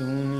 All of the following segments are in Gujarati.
soon.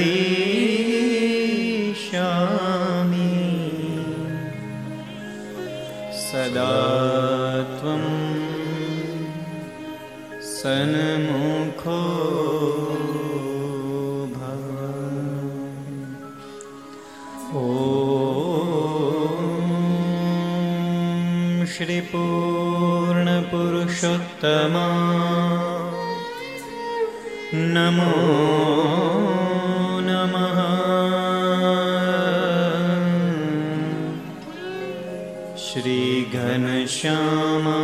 तमा नमो नमः श्रीघनश्यामा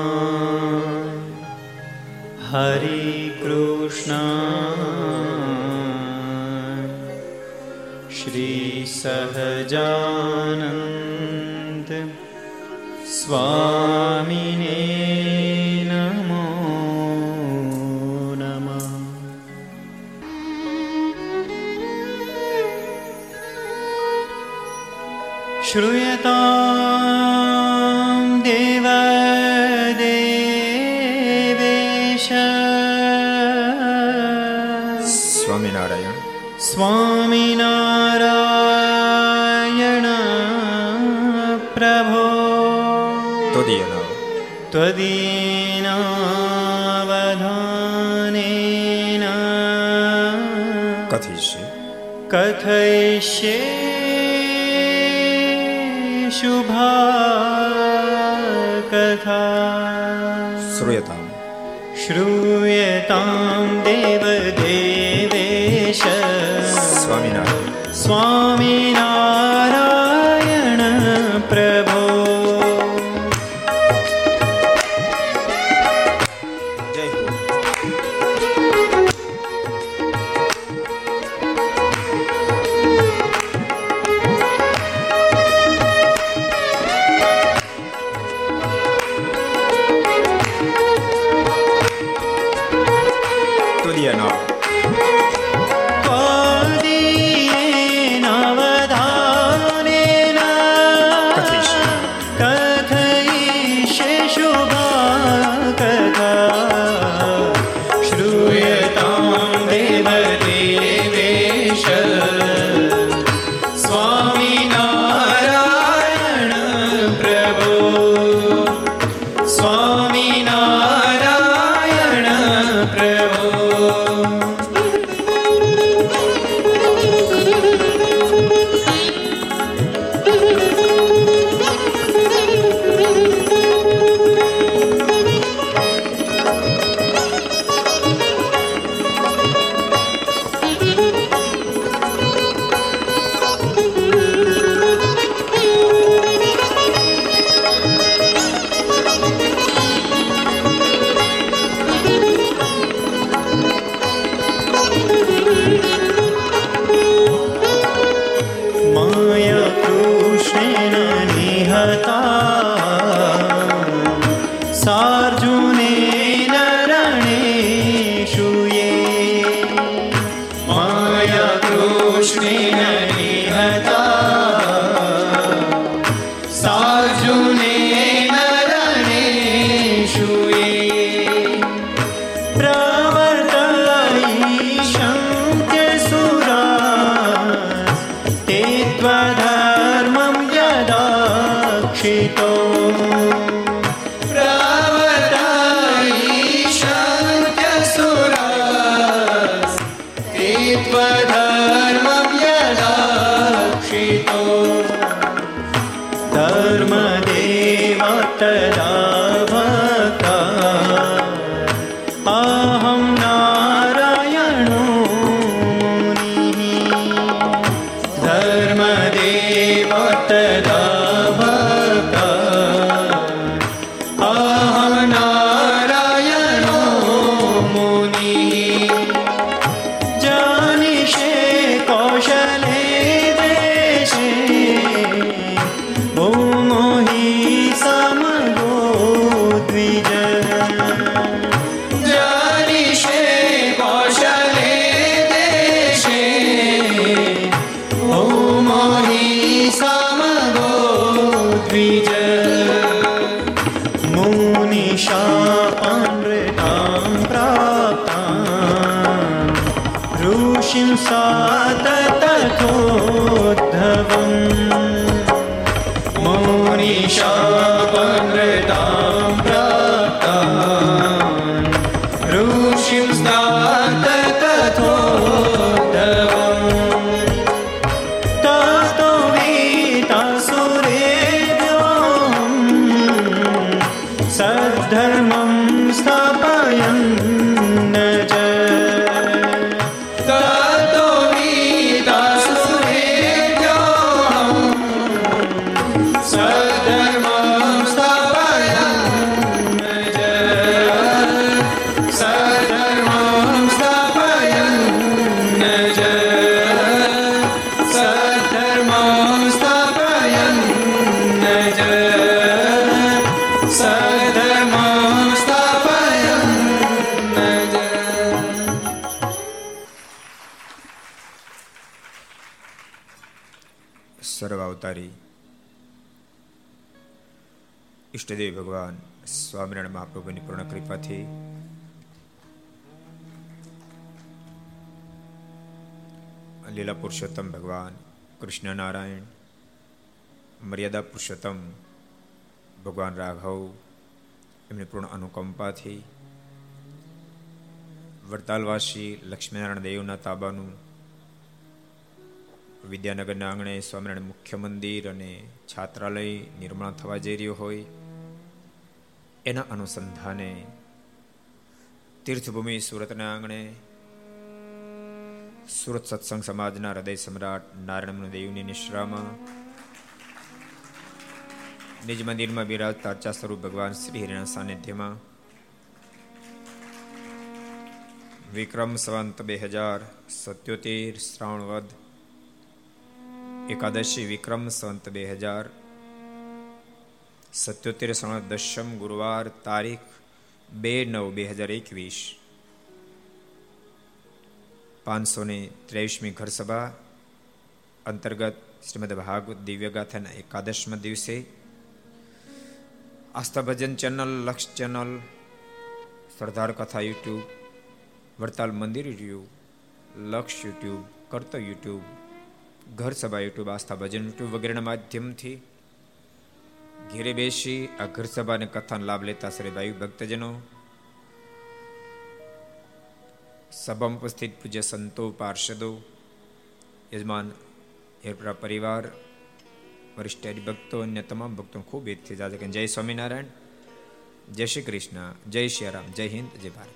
हरिकृष्णा श्रीसहजा ैश्य शुभा कथा श्रूयताम्। श्रूयताम्। અવતારી ઈષ્ટદેવ ભગવાન સ્વામિનારાયણ મહાપ્રભુની પૂર્ણ કૃપાથી લીલા પુરુષોત્તમ ભગવાન કૃષ્ણ નારાયણ મર્યાદા પુરુષોત્તમ ભગવાન રાઘવ, એમની પૂર્ણ અનુકંપાથી, વડતાલવાસી લક્ષ્મીનારાયણ દેવના તાબાનું વિદ્યાનગરના આંગણે સ્વામિનારાયણ મુખ્ય મંદિર અને છાત્રાલય નિર્માણ થવા જઈ રહ્યો હોય, એના અનુસંધાને તીર્થભૂમિ સુરતના આંગણે સુરત સત્સંગ સમાજના હૃદય સમ્રાટ નારાયણ દેવની નિશ્રામાં નિજ મંદિરમાં બિરાજતા અર્ચા સ્વરૂપ ભગવાન શ્રી હરિના સાનિધ્યમાં વિક્રમ સંવંત બે હજાર સત્યોતેર શ્રાવણ એકાદશી વિક્રમ સંવંત બે હજાર સત્યોતેર શ્રાવણ દશમ ગુરુવાર તારીખ બે નવ બે હજાર એકવીસ પાંચસો ને ત્રેવીસમી ઘર સભા અંતર્ગત શ્રીમદ ભાગવત દિવ્યગાથાના એકાદશમાં દિવસે આસ્થા ભજન ચેનલ લક્ષ ચેનલ સરદાર કથા યુટ્યુબ વડતાલ મંદિર યુટ્યુબ લક્ષ યુટ્યુબ કર્તવ્ય યુટ્યુબ ઘર સભા યુટ્યુબ, આસ્થા ભજન યુટ્યુબ વગેરેના માધ્યમથી ઘેરે બેસી આ ઘર સભા કથાનો લાભ લેતા શ્રી ભાઈ ભક્તજનો, સભામાં ઉપસ્થિત પૂજ્ય સંતો, પાર્ષદો, યજમાન, હેરપરા પરિવાર, વરિષ્ઠ હરિભક્તો, અન્ય તમામ ભક્તો ખૂબ એથી જાજે જય સ્વામિનારાયણ, જય શ્રી કૃષ્ણ, જય શ્રી રામ, જય હિન્દ, જય ભારત.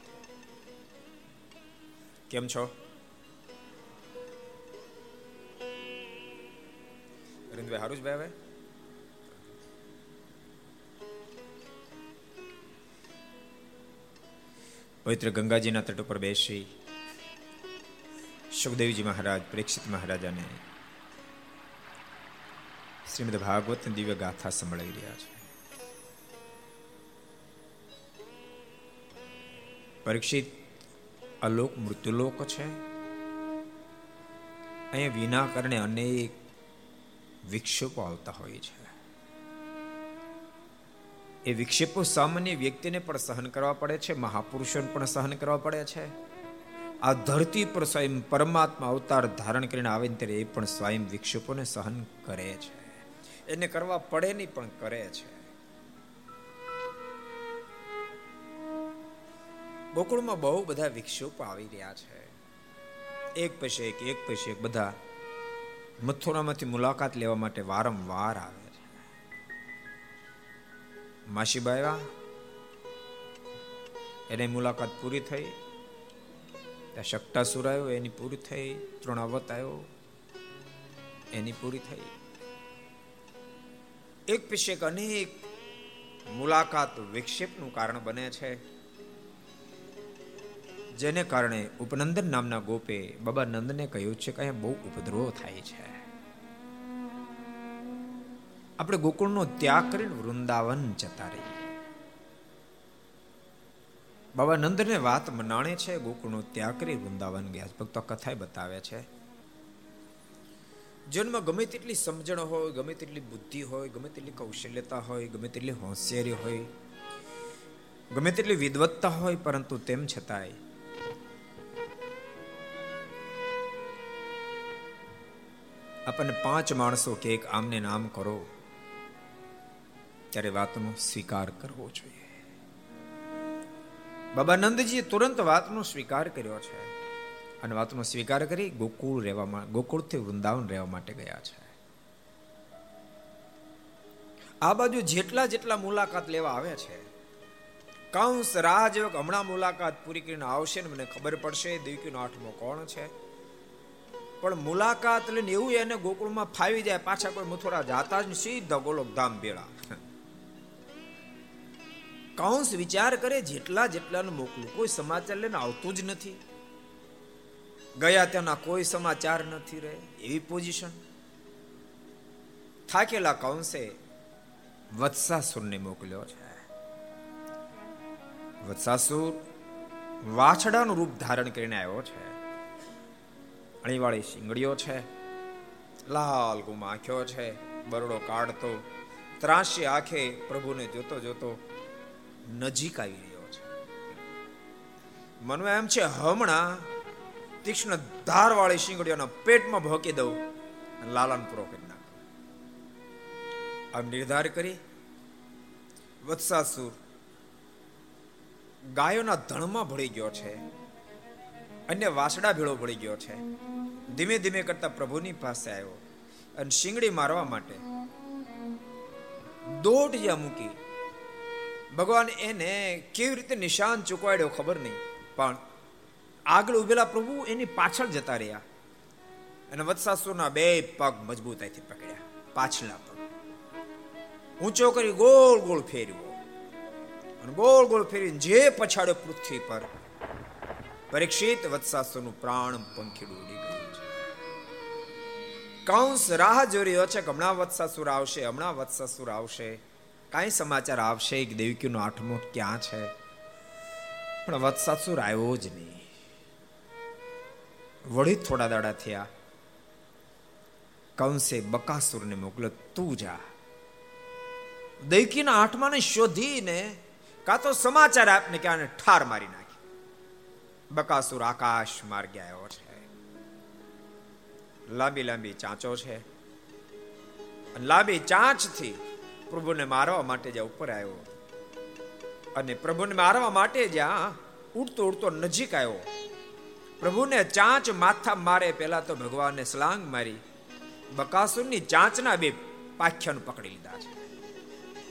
કેમ છો? અરવિંદભાઈ હારું જ ભાઈ પવિત્ર ગંગાજીના તટ ઉપર બેસી સુખદેવજી મહારાજ પ્રેક્ષિત મહારાજાને શ્રીમદ ભાગવત દિવ્ય ગાથા સંભળાવી રહ્યા છે પરીક્ષિત અલોક મૃત્યુલોક છે અહીંયા વિના કારણે અનેક વિક્ષેપો આવતા હોય છે. એ વિક્ષેપો સામાન્ય વ્યક્તિને પણ સહન કરવા પડે છે, મહાપુરુષોને પણ સહન કરવા પડે છે. આ ધરતી પર સ્વયં પરમાત્મા અવતાર ધારણ કરીને આવે ત્યારે એ પણ સ્વયં વિક્ષેપોને સહન કરે છે. એને કરવા પડે નહીં, પણ કરે છે. ગોકુળમાં બહુ બધા વિક્ષેપો આવી રહ્યા છે. એક પછી એક એક પછી એક, બધા મથુરામાંથી મુલાકાત લેવા માટે વારંવાર આવે માસીબા આવ્યા, એની મુલાકાત પૂરી થઈ. ત્યાં શકટાસુર આવ્યો, એની પૂરી થઈ. તૃણાવત આવ્યો, એની પૂરી થઈ. એક પછી એક અનેક મુલાકાત વિક્ષેપનું કારણ બને છે. જેને કારણે ઉપનંદન નામના ગોપે બાબા નંદને કહ્યું છે કે અહીંયા બહુ ઉપદ્રવ થાય છે. આપણે ગોકુળનો ત્યાગ કરીને વૃંદાવન જતા રહીએ. બાબા નંદને વાત મનાણે છે, ગોકુળનો ત્યાગ કરી વૃંદાવન ગયા ભક્તો કથાએ બતાવે છે. જીવનમાં ગમે તેટલી સમજણ હોય, ગમે તેટલી બુદ્ધિ હોય, ગમે તેટલી કૌશલ્યતા હોય, ગમે તેટલી હોશિયારી હોય, ગમે તેટલી વિદવત્તા હોય, પરંતુ તેમ છતાંય આપણને પાંચ માણસો કે એક આમને નામ કરો, ત્યારે વાતનો સ્વીકાર કરવો જોઈએ. બાબા નંદજીએ તુરંત વાતનો સ્વીકાર કર્યો છે. અને વાતનો સ્વીકાર કરી ગોકુળ રહેવા ગોકુળથી વૃંદાવન રહેવા માટે ગયા છે. આ બાજુ જેટલા જેટલા મુલાકાત લેવા આવે છે, કંસ રાજ હમણાં મુલાકાત પૂરી કરીને આવશે ને મને ખબર પડશે દેવકીનો આઠમો કોણ છે. પણ મુલાકાત લઈને એવું એને ગોકુળમાં ફાવી જાય, પાછા કોઈ મથુરા જાતા જ સીધા ગોલોક ધામ ભેળા કૌંસ વિચાર કરે, જેટલા જેટલાને મોકલું, કોઈ સમાચાર લઈને આવતું જ નથી. ગયા તેના કોઈ સમાચાર નથી રહે, એવી પોઝિશન. થાકેલા કૌંસે વત્સાસુરને મોકલ્યો છે. વત્સાસુર વાછડાનું રૂપ ધારણ કરીને આવ્યો છે. અણીવાળી શિંગડીઓ છે, લાલ ગુમ આંખ્યો છે, બરડો કાઢતો, ત્રાસી આંખે પ્રભુને જોતો જોતો નજીક આવી રહ્યો છે. મનમાં એમ છે, હમણાં તીક્ષ્ણ ધારવાળી શીંગડીઓના પેટમાં ભોકી દઉં લાલન પૂરો કરી નાખું. આમ નિર્ધાર કરી, વત્સાસુર ગાયોના ધણમાં ભળી ગયો છે, અન્ય વાસડા ભેળો ભળી ગયો છે. ધીમે ધીમે કરતા પ્રભુની પાસે આવ્યો અને શિંગડી મારવા માટે દોઢ જ્યાં મૂકી. ભગવાન એને કેવી રીતે નિશાન ચૂકવાડ્યો ખબર નહીં, પણ આગળ ઉભેલા પ્રભુ એની પાછળ જતા રહ્યા અને વત્સાસુરના બે પગ મજબૂતાઈથી પકડ્યા પાછલા પગ. ઊંચો કરી ગોળ ગોળ ફેરવ્યો અને ગોળ ગોળ ફેરીને જે પછાડ્યો પૃથ્વી પર, પરીક્ષિત વત્સાસુરનું પ્રાણ પંખીડું કંસ રાહ જોઈ રહ્યો છે કે હમણાં વત્સાસુર આવશે, હમણાં વત્સાસુર આવશે. કાંઈ સમાચાર આવશે કે દેવકીનો આઠમો ક્યાં છે? પણ વત્સાસુર આવ્યો જ નહીં. વળી થોડા દાડા થયા. કંસે બકાસુરને મોકલ્યો, તું જા. દૈકીના આઠમાને શોધીને કાં તો સમાચાર આપને કે આને ઠાર મારી નાખી. બકાસુર આકાશ માર્ગે આવ્યો છે. લાંબી લાંબી ચાંચો છે. લાંબી ચાંચથી પ્રભુને મારવા માટે જ્યાં ઉપર આવ્યો. અને પ્રભુને મારવા માટે જ્યાં ઉડતો ઉડતો નજીક આવ્યો. પ્રભુને ચાંચ માથા મારે પહેલા તો ભગવાનને સ્લાંગ મારી. બકાસુરની ચાંચના બે પાખ્યાનું પકડી લીધા છે.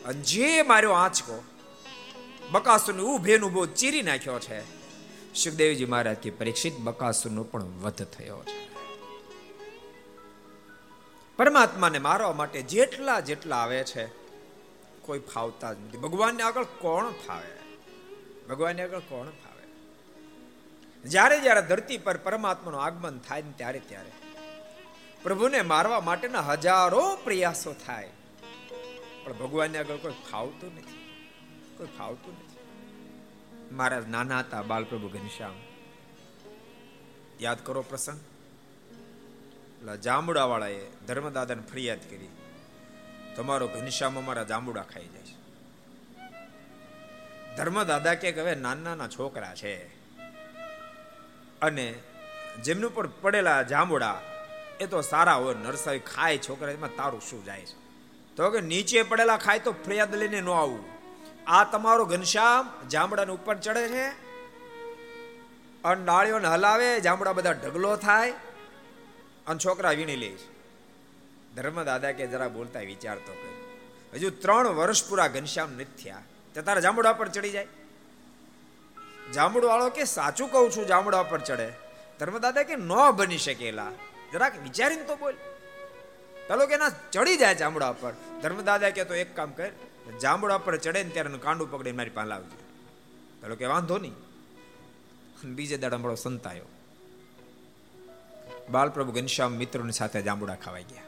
અને જે માર્યો આંચકો, બકાસુરને ઉભેનું ઊભો ચીરી નાખ્યો છે. સુખદેવજી મહારાજ કે પરીક્ષિત બકાસુરનો પણ વધ થયો છે. પરમાત્માને મારવા માટે જેટલા જેટલા આવે છે, કોઈ ફાવતા જ નથી. ભગવાનને આગળ કોણ ફાવે? ભગવાનને આગળ કોણ ફાવે? જ્યારે જ્યારે ધરતી પર પરમાત્માનું આગમન થાય ને ત્યારે ત્યારે. પ્રભુને મારવા માટેના હજારો પ્રયાસો થાય. પણ ભગવાનને આગળ કોઈ ફાવતું નથી. કોઈ ફાવતું નથી. મારા નાના હતા, બાલપ્રભુ ઘનશ્યામ. યાદ કરો પ્રસંગ. જાંબુડા વાળાએ ધર્મદાદાને ફરિયાદ કરી. તમારો ઘનશ્યામ અમારા જાંબુડા ખાઈ જાય છે. ધર્મદાદા કે હવે નાના નાના છોકરા છે. અને જેમનું પર પડેલા જાંબુડા, એ તો સારા હોય નરસાઈ ખાય છોકરા, એમાં તારું શું જાય છે? તો કે નીચે પડેલા ખાય તો ફરિયાદ લઈને ન આવું. આ તમારો ઘનશ્યામ જાંબડાને ઉપર ચડે છે. અને ડાળીઓને હલાવે, જાંબડા બધા ઢગલો થાય. અને છોકરા વીણી લે છે. ધર્મદાદા કે જરા બોલતા વિચારતો કર હજુ ત્રણ વર્ષ પૂરા ઘનશ્યામ નથી થયા, તે તારા જાંબુડા પર ચડી જાય? જાંબુડ કે સાચું કહું છું, જાંબુડા પર ચડે. ધર્મદાદા કે ન બની શકેલા. જરાક વિચારીને તો બોલ. પેલો કે ના, ચડી જાય જાંબુડા પર. ધર્મદાદા કે તો એક કામ કર, જાંબુડા પર ચડે ને ત્યારે કાંડું પકડીને મારી પાસે લાવજો. પેલો કે, વાંધો નહીં. બીજે દાડા સંતાયો. બાલપ્રભુ ઘનશ્યામ મિત્રોની સાથે જાંબુડા ખાવાઈ ગયા.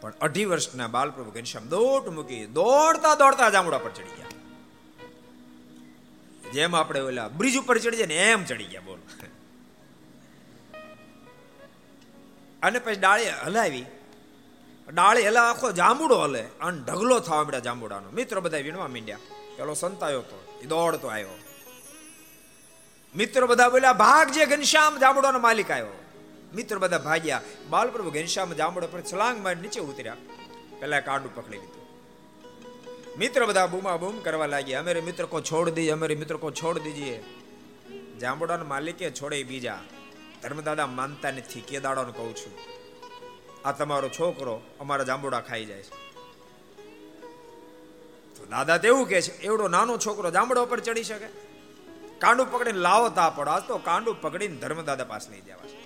પણ અઢી વર્ષના બાલપ્રભુ ઘનશ્યામ દોટ મૂકી દોડતા દોડતા જાંબુડા પર ચડી ગયા. જેમ આપણે ઓલા બ્રિજ ઉપર ચડી જાય ને એમ ચડી ગયા બોલ. અને પછી ડાળી હલાવી. ડાળી હલા આખો જાંબુડો હલે. અને ઢગલો થવા માંડ્યા જાંબુડાનો. મિત્રો બધા વીણવા માંડ્યા. પેલો સંતાયો તો એ દોડતો આવ્યો. મિત્રો બધા બોલ્યા ભાગ જે ઘનશ્યામ, જાંબુડાનો માલિક આવ્યો. મિત્ર બધા ભાગ્યા બાલપ્રભુ ઘનશ્યામ જાંબુડા પર છલાંગ મારી નીચે ઉતર્યા પેલા કાંડું પકડી લીધું મિત્ર બધા બૂમા બૂમ કરવા લાગ્યા અમે મિત્ર કો છોડ દીજે અમે મિત્ર કો છોડ દીજીએ જાંબુડાના માલિકે છોડે બીજા ધર્મદાદા માનતા નથી કે દાડાનો કહું છું આ તમારો છોકરો અમારા જાંબુડા ખાઈ જાય છે તો દાદા તો એવું કે છે એવડો નાનો છોકરો જાંબુડા ઉપર ચડી શકે કાંડું પકડીને લાવો તા પડો આજ તો કાંડું પકડીને ધર્મદાદા પાસે લઈ જવા છે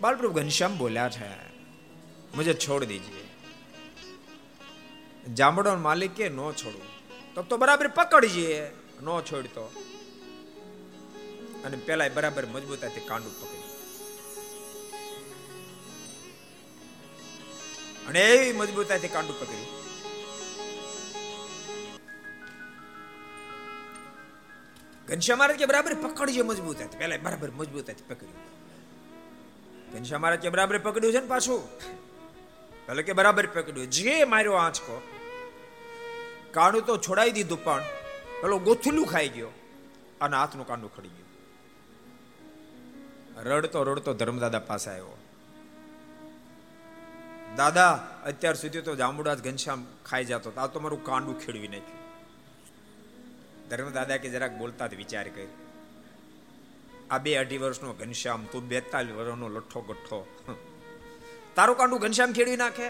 બાલપ્રભુ ઘનશ્યામ બોલ્યા છે મુજે છોડ દીજીએ જાંબુડો માલિક નો છોડું તો તો બરાબર પકડીએ નો છોડતો અને પેલા બરાબર મજબૂતાથી કાંડું પકડ્યું અને એવી મજબૂતાથી કાંડું પકડ્યું ઘનશ્યામ મહારાજ કે બરાબર પકડજો મજબૂતાથી પેલા બરાબર મજબૂતાથી પકડી ઘનશ્યામ મહારાજ કે બરાબર પકડ્યું છે ને પાછું. ભલે કે બરાબર પકડ્યું. જે માર્યો આંચકો કાંડું તો છોડાઈ દીધું પણ પેલો ગોથલું ખાઈ ગયો અને હાથનું કાંડું ખડી ગયું. રડતો રડતો ધર્મદાદા પાસે આવ્યો. દાદા, અત્યાર સુધી તો જાંબુડા જ ઘનશ્યામ ખાઈ જતો આ તો મારું કાંડું ખેડવી નાખ્યું. ધર્મદાદા કે જરાક બોલતા જ વિચાર કરી આ બે અઢી વર્ષનો ઘનશ્યામ, તું બેતાલીસ વર્ષનો લઠ્ઠો ગઠ્ઠો તારું કાંડું ઘનશ્યામ ખેડવી નાખે?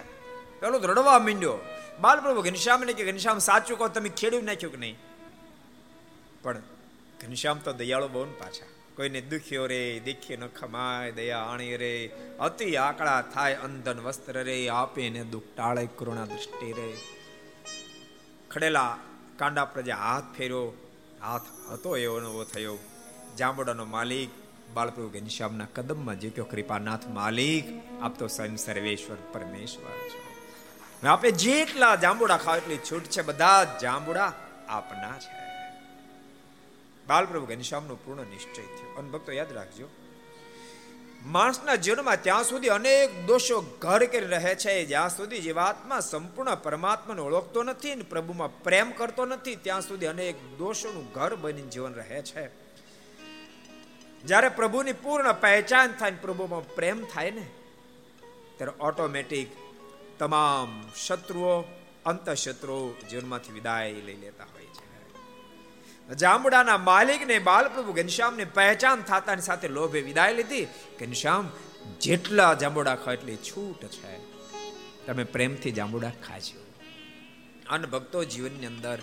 પેલો રડવા માંડ્યો. ઘનશ્યામ ને કે ઘનશ્યામ સાચું કહો તમે ખેડવી નાખ્યું કે નહીં? પણ ઘનશ્યામ તો દયાળો બહુ પાછા. કોઈને દુખ્યો રે, દેખી ન ખમાય, દયા આણી રે. અતિ આકડા થાય, અંધન વસ્ત્ર રે, આપે ને દુઃખ ટાળે, કરુણા દૃષ્ટિ રે. ખડેલા કાંડા પર જે હાથ ફેર્યો. હાથ હતો એવો નવો થયો. જાંબુડાનો માલિક બાળપ્રભુ ઘનશ્યામના કદમમાં જીત્યો. કૃપાનાથ માલિક, આપ તો સ્વયં સર્વેશ્વર પરમેશ્વર છો. આપે જેટલા જાંબુડા ખાવ એટલી છૂટ છે, બધા જાંબુડા આપના છે. બાલપ્રભુ ઘનશ્યામનો પૂર્ણ નિશ્ચય થયો. અને ભક્તો, યાદ રાખજો, માણસના જીવનમાં ત્યાં સુધી અનેક દોષો ઘર કરી રહે છે. જ્યાં સુધી જીવાત્મા સંપૂર્ણ પરમાત્માને ઓળખતો નથી ને પ્રભુમાં પ્રેમ કરતો નથી, ત્યાં સુધી અનેક દોષોનું ઘર બની જીવન રહે છે. જ્યારે પ્રભુની પૂર્ણ પહેચાન થાય પ્રભુમાં પ્રેમ થાય ને, ત્યારે ઓટોમેટિક તમામ શત્રુઓ, અંતઃશત્રુઓ જીવનમાંથી વિદાય લઈ લેતા હોય છે. જાંબુડાના માલિકને બાલપ્રભુ ઘનશ્યામને પહેચાન થતાની સાથે લોભે વિદાય લીધી. ઘનશ્યામ, જેટલા જાંબુડા ખાય એટલી છૂટ છે. તમે પ્રેમથી જાંબુડા ખાજો. અન ભક્તો જીવનની અંદર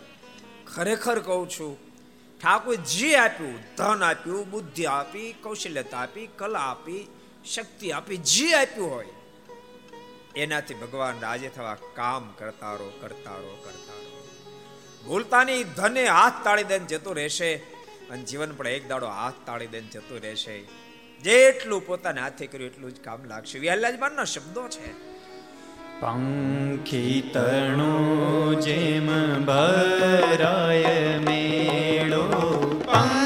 ખરેખર કહું છું ઠાકોર જે આપ્યું, ધન આપ્યું, બુદ્ધિ આપી, કૌશલ્યતા આપી, કલા આપી, શક્તિ આપી, જે આપ્યું હોય, એનાથી ભગવાન રાજે થવા કામ કરતા રહો કરતા રહો કરતા રહો ભૂલતાની ધને હાથ તાળી દઈને જતો રહેશે અને જીવન પણ એક દાડો હાથ તાળી દઈને જતો રહેશે. જેટલું પોતાના હાથે કર્યું, એટલું જ કામ લાગશે. વ્યાલાજમાનના શબ્દો છે. પંખી તણો જેમ ભરાય મેળો. પંખી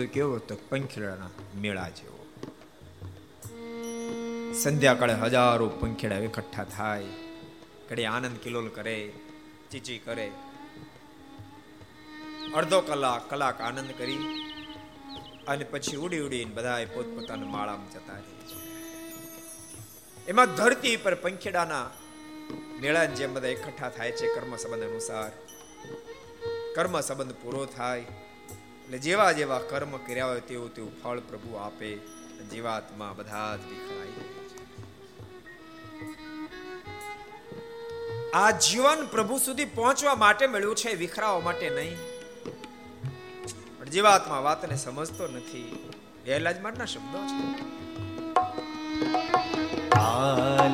સંબંધ કેવો તો પંખીડાના મેળા જેવો. સંધ્યાકાળે હજારો પંખીડા એકઠા થાય. ઘડી આનંદ કિલોલ કરે, ચીચી કરે. અડધો કલાક કલાક આનંદ કરી અને પછી ઉડી ઉડીને બધા પોતપોતાના માળામાં જતા રહે છે. એમાં ધરતી પર પંખીડાના મેળાની જેમ બધા એકઠા થાય છે, કર્મ સંબંધ અનુસાર. કર્મ સંબંધ પૂરો થાય. એટલે જેવા જેવા કર્મ કર્યા હોય તેવું તેવું ફળ પ્રભુ આપે. જીવાત્મા બધા જ વિખરાય આ જીવન પ્રભુ સુધી પહોંચવા માટે મળ્યું છે, વિખરાવા માટે નહીં. પણ જીવાત્મા વાતને સમજતો નથી. ગેરલાજ મારના શબ્દો છે. આ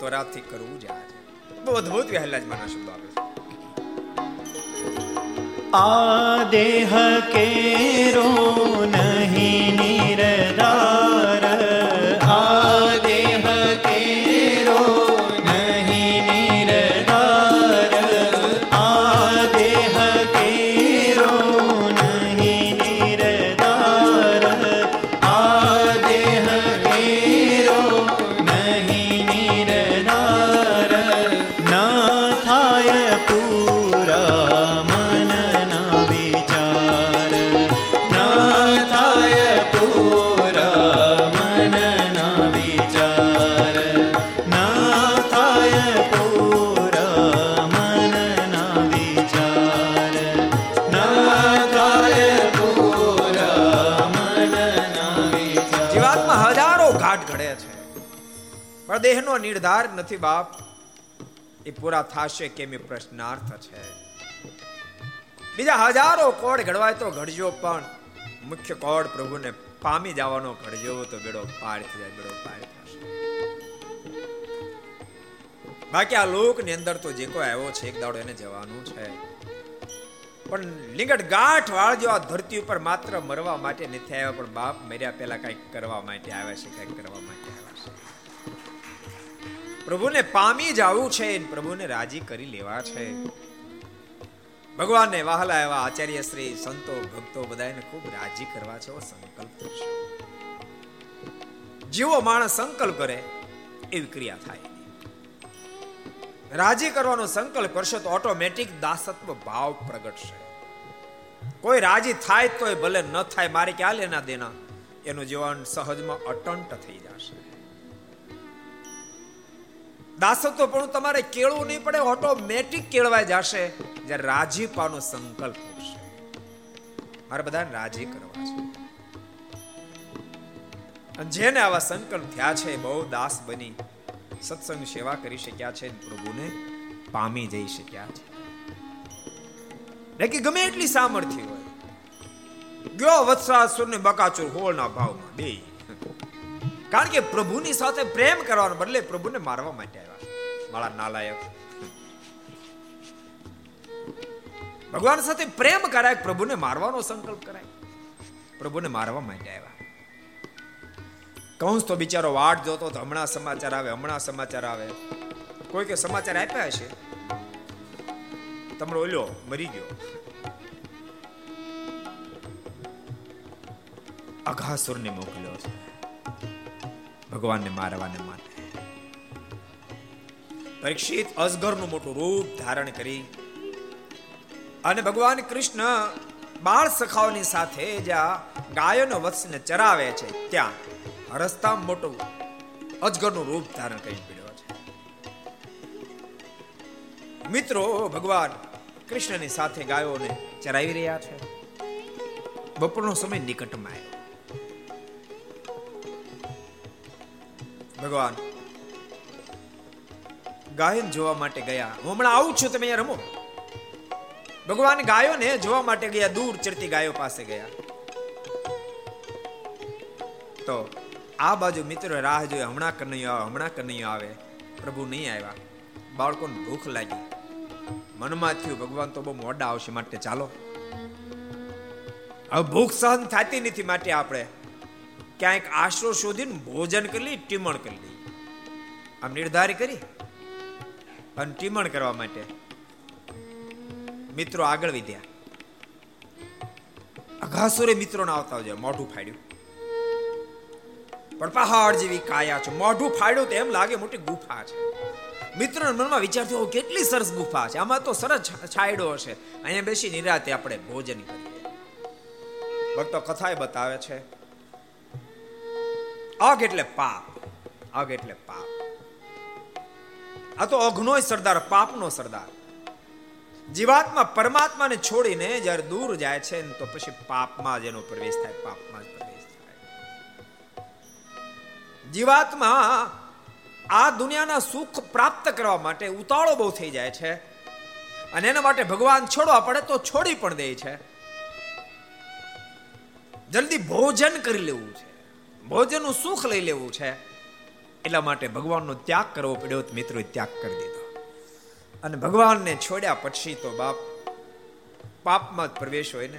તે કરવું જ આજે બહુ અદભુત વહેલા જ મારા શબ્દો આપે છે. આ દેહ કેરો નહીં નિરદાર દેહનો નિર્ધાર નથી બાપ, એ પૂરા થશે કેમ એ પ્રશ્નાર્થ છે. બીજા હજારો કોડ ઘડવાય તો ઘડજો, પણ મુખ્ય કોડ પ્રભુને પામી જવાનો ઘડજો તો બેડો પાર થઈ જાય, બેડો પાર થશે. બાકી આ લોકની અંદર તો જે કોઈ આવ્યો છે, એક દાડો એને જવાનું છે. પણ લિંગટ ગાંઠ વાળજો આ ધરતી ઉપર માત્ર મરવા માટે નથી આવ્યા, પણ બાપ મર્યા પહેલા કંઈક કરવા માટે આવ્યા છે, કંઈક કરવા માટે. પ્રભુને પામી જવું છે પ્રભુને રાજી કરી લેવા છે. ભગવાનને વહાલા એવા આચાર્ય શ્રી સંતો, ભક્તો બધાને ખૂબ રાજી કરવા છે સંકલ્પ જેવો માણસ સંકલ્પ કરે, એવી ક્રિયા થાય રાજી કરવાનો સંકલ્પ કરશો તો ઓટોમેટિક દાસત્વ ભાવ પ્રગટશે. કોઈ રાજી થાય તોય ભલે ન થાય, મારે ક્યાં લેના દેના? એનું જીવન સહજમાં અટંટ થઈ જશે. દાસત્વ પણ તમારે કેળવું નહીં પડે ઓટોમેટિક કેળવાઈ જશે, જ્યારે રાજીપાનો સંકલ્પ થશે મારે બધાને રાજી કરવા છે. જેને આવા સંકલ્પ થયા છે બહુ દાસ બની સત્સંગ સેવા કરી શક્યા છે, પ્રભુને પામી જઈ શક્યા છે. કે ગમે એટલી સામર્થ્ય હોય, ગયો વત્સાસુર ને બકાચુર હોળના ભાવમાં બે કારણ કે પ્રભુની સાથે પ્રેમ કરવાનો બદલે પ્રભુને મારવા માટે આવ્યા. મારા નાલાયક. ભગવાન સાથે પ્રેમ કરાય, પ્રભુને મારવાનો સંકલ્પ કરાય. પ્રભુને મારવા માટે આવ્યા. કંસ તો બિચારો વાટ જોતો તો હમણાં સમાચાર આવે, હમણાં સમાચાર આવે. કોઈ કે સમાચાર આપ્યા છે તમારો ઓલ્યો મરી ગયો. અઘાસુરને મોકલ્યો છે. ભગવાનને મારવાને માટે. પરીક્ષિત અસગરનું મોટું રૂપ ધારણ કરી અને ભગવાન કૃષ્ણ બાળ સખાઓની સાથે જ્યાં ગાયોનો વત્સને ચરાવે છે. ત્યાં રસ્તા મોટું અજગરનું રૂપ ધારણ કરી પીડ્યો છે. મિત્રો, ભગવાન કૃષ્ણની સાથે ગાયોને ચરાવી રહ્યા છે. બપોરનો સમય નિકટમાં આવ્યો. ભગવાન. ગાયન જોવા માટે ગયા. હું હમણાં આવું છું, તમે અહીંયા રમો. ભગવાન ગાયોને જોવા માટે ગયા, દૂર ચડતી ગાયો પાસે ગયા. તો આ બાજુ મિત્રો રાહ જોઈએ હમણાં કનૈયો આવે, હમણાં કનૈયો આવે. પ્રભુ નહીં આવ્યા. બાળકોને ભૂખ લાગી. મનમાં થયું, ભગવાન તો બહુ મોડા આવશે, માટે ચાલો. હવે ભૂખ સહન થતી નથી, માટે આપણે ક્યાંક આશરો શોધીને ભોજન કરી લઈ ટીમણ કરી લઈ આમ નિર્ધારી કરી. અને ટીમણ કરવા માટે મિત્રો આગળ વધ્યા. અઘાસુરે મિત્રોને આવતા હોય મોઢું ફાડ્યું. પણ પહાડ જેવી કાયા છે, મોઢું ફાડ્યું તો એમ લાગે મોટી ગુફા છે. મિત્રોના મનમાં વિચાર થયો કેટલી સરસ ગુફા છે. આમાં તો સરસ છાયડો હશે. અહીંયા બેસી નિરાતે આપણે ભોજન કરીએ. ભક્તો કથા બતાવે છે આગ એટલે પાપ. અઘ એટલે પાપ. આ તો અઘનો સરદાર, પાપનો સરદાર. જીવાત્મા પરમાત્માને છોડીને જ્યારે દૂર જાય છે તો પછી પાપમાં જ એનો પ્રવેશ થાય, પાપમાં જ પ્રવેશ થાય. જીવાત્મા આ દુનિયાના સુખ પ્રાપ્ત કરવા માટે ઉતાળો બહુ થઈ જાય છે અને એના માટે ભગવાન છોડવા પડે તો છોડી પણ દે છે. જલ્દી ભોજન કરી લેવું છે. ભોજનનું સુખ લઈ લેવું છે. એટલા માટે ભગવાનનો ત્યાગ કરવો પડ્યો તો મિત્રો ત્યાગ કરી દીધો. અને ભગવાનને છોડ્યા પછી તો બાપ, પાપમાં જ પ્રવેશ હોય ને?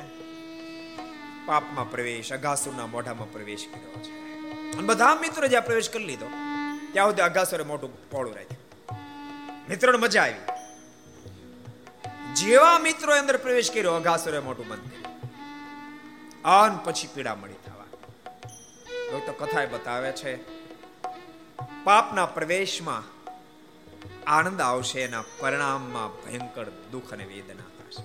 પાપમાં પ્રવેશ અગાસુરના મોઢામાં પ્રવેશ કર્યો છે. અને બધા મિત્રો જ્યાં પ્રવેશ કરી લીધો, ત્યાં સુધી અગાસુરે મોટું પોળું રાખ્યું. મિત્રોને મજા આવી. જેવા મિત્રો અંદર પ્રવેશ કર્યો અગાસુરે મોટું બંધ કર્યું. આન પછી પીડા મળી થવા તો કથા બતાવે છે. પાપના પ્રવેશમાં આનંદ આવશે, એના પરિણામમાં ભયંકર દુઃખ અને વેદના થશે.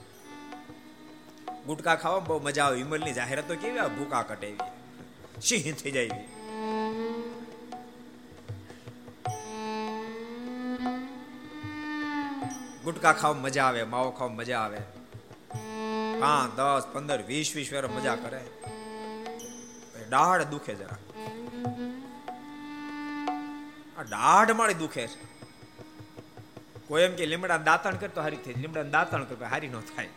ગુટકા ખાવા બહુ મજા આવે વિમલની જાહેરાતો કેવી ભૂકા કટેવી. સિંહ થઈ જાય. ગુટકા ખાવા મજા આવે, માવો ખાવા મજા આવે. હા દસ, પંદર, વીસ વીસ વાર મજા કરે. દાઢ દુખે જરા. આ દાઢ મારી દુખે છે. કોઈ એમ કે લીમડા દાંતણ કરતો હારી થઈ લીમડા દાંતણ કરતો હારી ન થાય.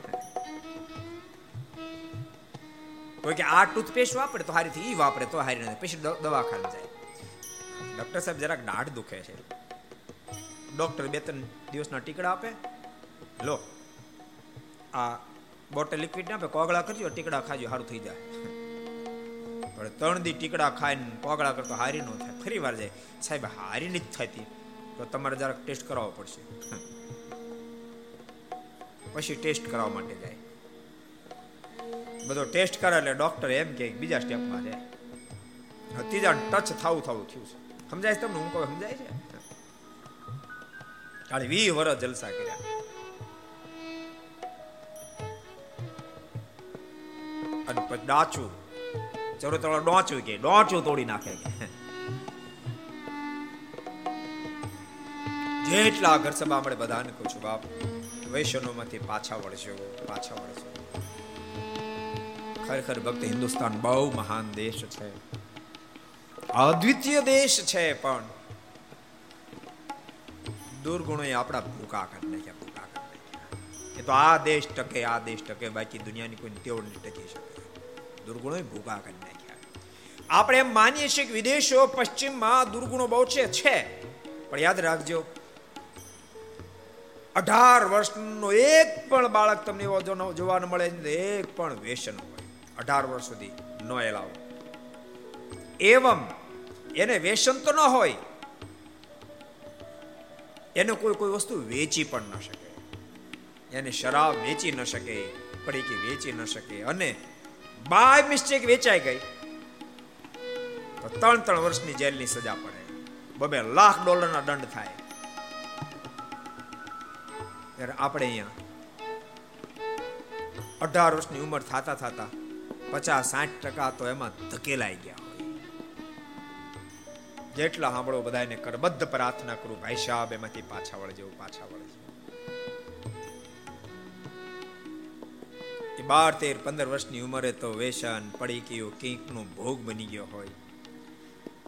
કોઈ કે આ ટૂથપેસ્ટ વાપરે તો હારી થઈ વાપરે તો હારી ન થાય. પછી દવાખાને જાય. ડોક્ટર સાહેબ જરાક દાઢ દુખે છે. ડોક્ટર બે ત્રણ દિવસના ટીકડા આપે. લો, આ બોટલ લિક્વિડ ને આપે, કોગળા કરજો, ટીકડા ખાજો સારું થઈ જાય. પણ ત્રણ દી ટીકડા ખાઈને પોગળા કરતો હારી ન થાય. ફરી વાર જાય. સાહેબ હારી નથી થતી. તો તમારે જરાક ટેસ્ટ કરાવવો પડશે. પછી ટેસ્ટ કરાવવા માટે જાય. બધો ટેસ્ટ કરે એટલે ડોક્ટર એમ કે બીજા સ્ટેપમાં જાય. ત્રીજા ટચ થવું થવું થયું છે. સમજાય છે તમને? હું કહું, સમજાય છે? કાલે વી વર્ષ જલસા કર્યા. અને પછી ડાચું ચરો તળો ડોંચું કે ડોચ્યું તોડી નાખે જેટલા ઘર સભા મળે બધાને કહું છું, બાપ, વૈષ્ણવમાંથી પાછા વળજો પાછા વળજો. ખરેખર ભક્ત હિન્દુસ્તાન બહુ મહાન દેશ છે. અદ્વિતીય દેશ છે પણ દુર્ગુણોએ આપણા ભૂકા કરી નાખ્યા, ભૂકા કરી નાખ્યા. એ તો આ દેશ ટકે, આ દેશ ટકે, બાકી દુનિયાની કોઈ તેવડ નહીં ટકી શકે. દુર્ગુણોએ ભૂગા કરી નાખ્યા. આપણે એમ માનીએ છીએ કે વિદેશો પશ્ચિમમાં દુર્ગુણો બહુ છે છે. પણ યાદ રાખજો, અઢાર વર્ષનો એક પણ બાળક તમને એવો જોવા મળે એક પણ વ્યસન હોય. અઢાર વર્ષ સુધી ન એલાવો એવમ, એને વ્યસન તો ન હોય. એને કોઈ કોઈ વસ્તુ વેચી પણ ન શકે. એને શરાબ વેચી ન શકે, પડીકી વેચી ન શકે. અને બાય મિસ્ટેક વેચાઈ ગઈ. તો ત્રણ ત્રણ વર્ષની જેલની સજા પડે. બબે લાખ ડોલરના દંડ થાય. ત્યારે આપણે અહીંયા અઢાર વર્ષની ઉંમર થતા થતા પચાસ સાઠ ટકા તો એમાં ધકેલાઈ ગયા જેટલા સાંભળો બધાને કરબદ્ધ પ્રાર્થના કરું, ભાઈ સાહેબ, એમાંથી પાછા વળજો, પાછા વળે બાર તેર પંદર વર્ષની ઉંમરે તો વેસન પડી ગયું કંઈકનો ભોગ બની ગયો હોય.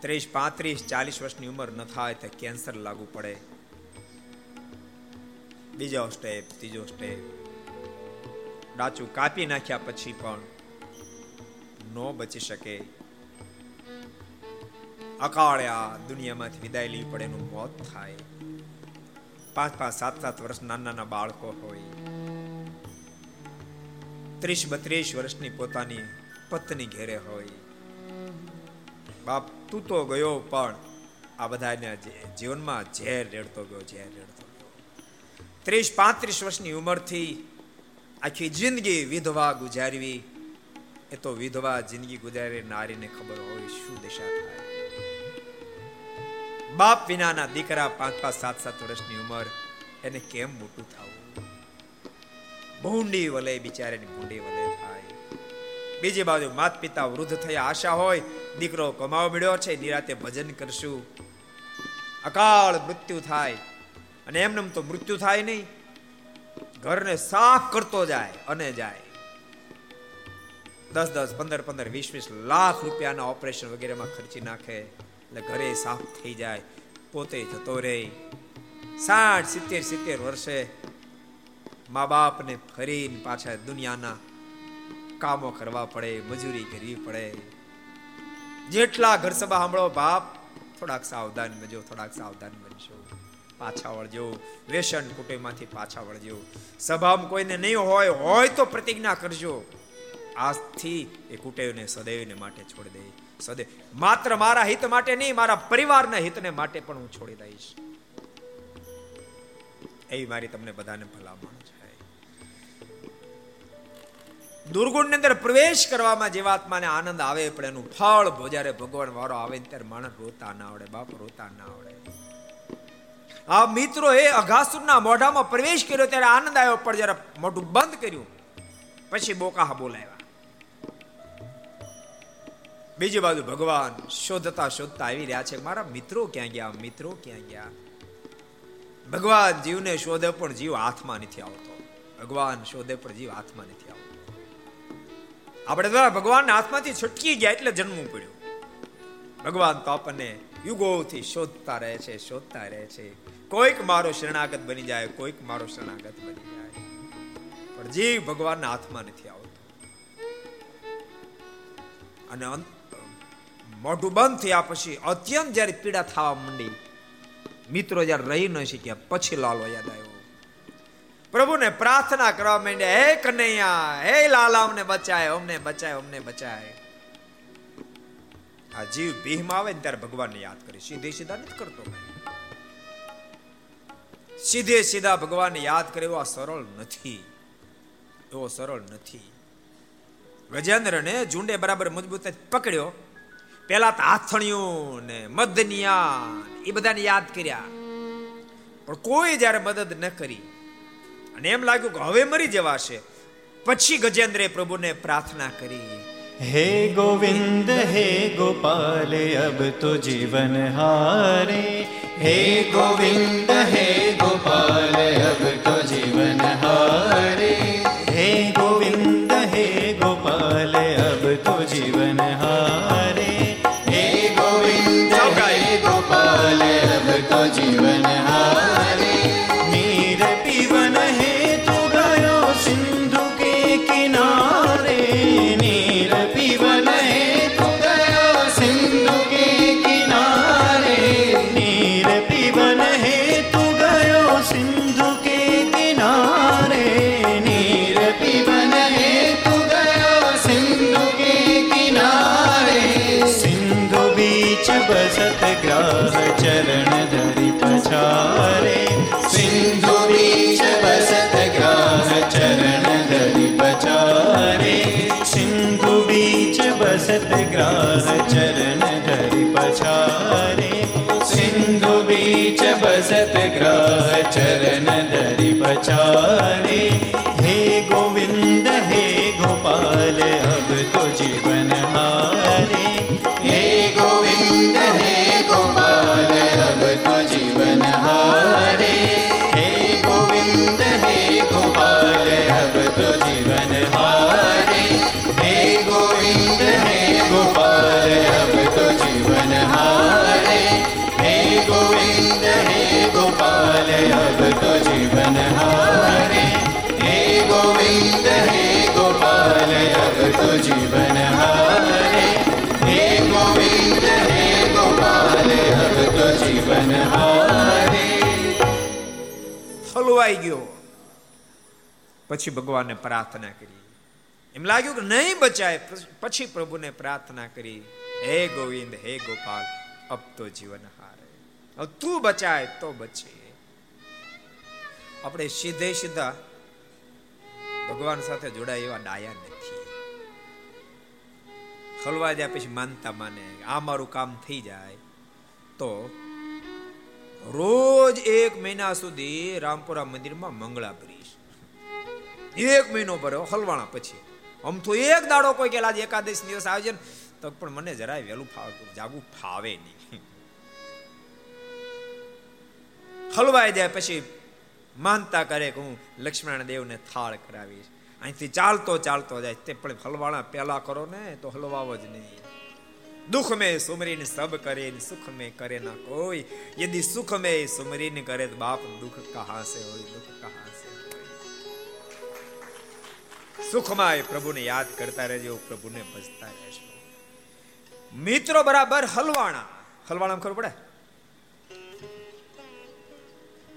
ત્રીસ, પાંત્રીસ, ચાલીસ વર્ષની ઉંમર ન થાય તો કેન્સર લાગુ પડે. બીજો સ્ટેપ, ત્રીજો સ્ટેપ. ડાચું કાપી નાખ્યા પછી પણ ન બચી શકે. અકાળે આ દુનિયામાંથી વિદાય લેવી પડે એનું મોત થાય. પાંચ પાંચ, સાત સાત વર્ષ નાના નાના બાળકો હોય. ત્રીસ બત્રીસ વર્ષની પોતાની પત્ની ઘેરે હોય. બાપ, તું તો ગયો પણ આ બધાને જીવનમાં ઝેર રેડતો ગયો, ઝેર રેડતો ત્રીસ પાંત્રીસ વર્ષની ઉંમરથી આખી જિંદગી વિધવા ગુજારવી, એ તો વિધવા જિંદગી ગુજારી નારીને ખબર હોય શું દિશા થાય. બાપ વિનાના દીકરા પાંચ પાંચ સાત સાત વર્ષની ઉંમર એને કેમ મોટું થવું? ભૂંડી વલે, બિચારાની ભૂંડી વલે થાય. બીજી બાજુ માત પિતા વૃદ્ધ થયા, આશા હોય, દીકરો કમાવો મળ્યો છે, નિરાતે ભજન કરશું. અકાળ મૃત્યુ થાય. અને એમને તો મૃત્યુ થાય નહીં. ઘરને સાફ કરતો જાય, અને જાય. દસ દસ, પંદર પંદર, વીસ વીસ લાખ રૂપિયાના ઓપરેશન વગેરેમાં ખર્ચી નાખે. એટલે ઘરે સાફ થઈ જાય, પોતે જતો રહે. સાઠ, સિત્તેર સિત્તેર વર્ષે મા બાપને ફરીને પાછા દુનિયાના કામો કરવા પડે, મજૂરી કરવી પડે. જેટલા ઘર સભા સાંભળો બાપ, થોડાક સાવધાન બનજો થોડાક સાવધાન બનશો. પાછા વળજો. વેસન કુટુંબમાંથી પાછા વળજો. સભામાં કોઈને નહીં હોય હોય તો પ્રતિજ્ઞા કરજો. આજથી એ કુટેવને સદૈવને માટે છોડી દે. સદૈવ માત્ર મારા હિત માટે નહીં, મારા પરિવારના હિતને માટે પણ હું છોડી દઈશ. એવી મારી તમને બધાને ભલામણ છે. દુર્ગુણની અંદર પ્રવેશ કરવામાં જીવાત્માને આનંદ આવે, પણ એનું ફળ જ્યારે ભગવાન વારો આવે ત્યારે માણસ રોતા ના આવડે, બાપ રોતા ના આવડે. આ મિત્રો એ અઘાસુરના મોઢામાં પ્રવેશ કર્યો ત્યારે આનંદ આવ્યો, પણ જયારે મોઢું બંધ કર્યું. પછી બોકાહ બોલાવ્યા. બીજી બાજુ ભગવાન શોધતા શોધતા આવી રહ્યા છે, મારા મિત્રો ક્યાં ગયા? મિત્રો ક્યાં ગયા? ભગવાન જીવને શોધે પણ જીવ હાથમાં નથી આવતો. ભગવાન શોધે પણ જીવ હાથમાં નથી આપણે તો ભગવાનના હાથમાંથી છટકી ગયા એટલે જન્મવું પડ્યું. ભગવાન તો આપણને યુગોથી શોધતા રહે છે, શોધતા રહે છે. કોઈક મારો શરણાગત બની જાય, કોઈક મારો શરણાગત બની જાય. પણ જીવ ભગવાનના હાથમાં નથી આવતો. અને મોઢું બંધ થયા પછી અત્યંત જ્યારે પીડા થવા માંડી, મિત્રો જયારે રહી ન શીખ્યા પછી લાલો યાદ આવ્યો. પ્રભુને પ્રાર્થના કરવા માંડ્યા, હે કનૈયા, હે લાલા, અમને બચાય અમને બચાય અમને બચાય. આ જીવ ભીમ આવે ને ત્યારે ભગવાનને યાદ કરી સીધે સીધા નથી કરતો સીધે સીધા ભગવાનને યાદ કરે એવો સરળ નથી. એવો સરળ નથી. ગજેન્દ્રને ઝુંડે બરાબર મજબૂત પકડ્યો. પેલા તો હાથણિયું ને મદનિયા એ બધાને યાદ કર્યા. પણ કોઈ જયારે મદદ ન કરી અને એમ લાગ્યું કે હવે મરી જવાશે. પછી ગજેન્દ્રે પ્રભુને પ્રાર્થના કરી, હે ગોવિંદ, હે ગોપાલ, અબ તો જીવન હારે. હે ગોવિંદ, હે ગોપાલ, અબ સત ગ્રાસ ચરણ ધરી પછારે સિંધુ બીચ બસત ગ્રાહ ચરણ ધરી પછારે હે ગોવિંદ હે ગોપાલ અબ તો જીવન હાર હલવાઈ ગયો. પછી ભગવાનને પ્રાર્થના કરી. એમ લાગ્યું કે નહીં બચાય પછી પ્રભુને પ્રાર્થના કરી. હે ગોવિંદ, હે ગોપાલ, અબ તો જીવન હારે. તું બચાય તો બચે. આપણે સીધે સીધા ભગવાન સાથે જોડાય એવા ડાયા નથી. ખલવા જાય પછી માનતા માને. આ મારું કામ થઈ જાય તો રોજ એક મહિના સુધી રામપુરા મંદિરમાં મંગળા ભરીશ એક મહિનો ભર્યો, હલવાણા પછી. આમ તો એક દાડો કોઈ કેલા એકાદશ દિવસ આવે છે તો પણ મને જરાય વહેલું ફાવે, જાગવું ફાવે નહીં. હલવાઈ જાય પછી માનતા કરે કે હું લક્ષ્મણ દેવને થાળ કરાવીશ. અહીંથી ચાલતો ચાલતો જાય, તે પણ હલવાણા પેલા કરો ને, તો હલવાવો જ નહીં. દુઃખ મેં સુમરીને સબ કરે સુખ મેં કરે ના કોઈ. યદિ સુખ મેં સુમરીને કરે તો બાપ દુઃખ કહા સે હોય, દુઃખ કહા સે સુખમાં પ્રભુને યાદ કરતા રહેજો, પ્રભુને ભજતા રહેજો. મિત્રો બરાબર હલવાણા. હલવાણા ખબર પડે?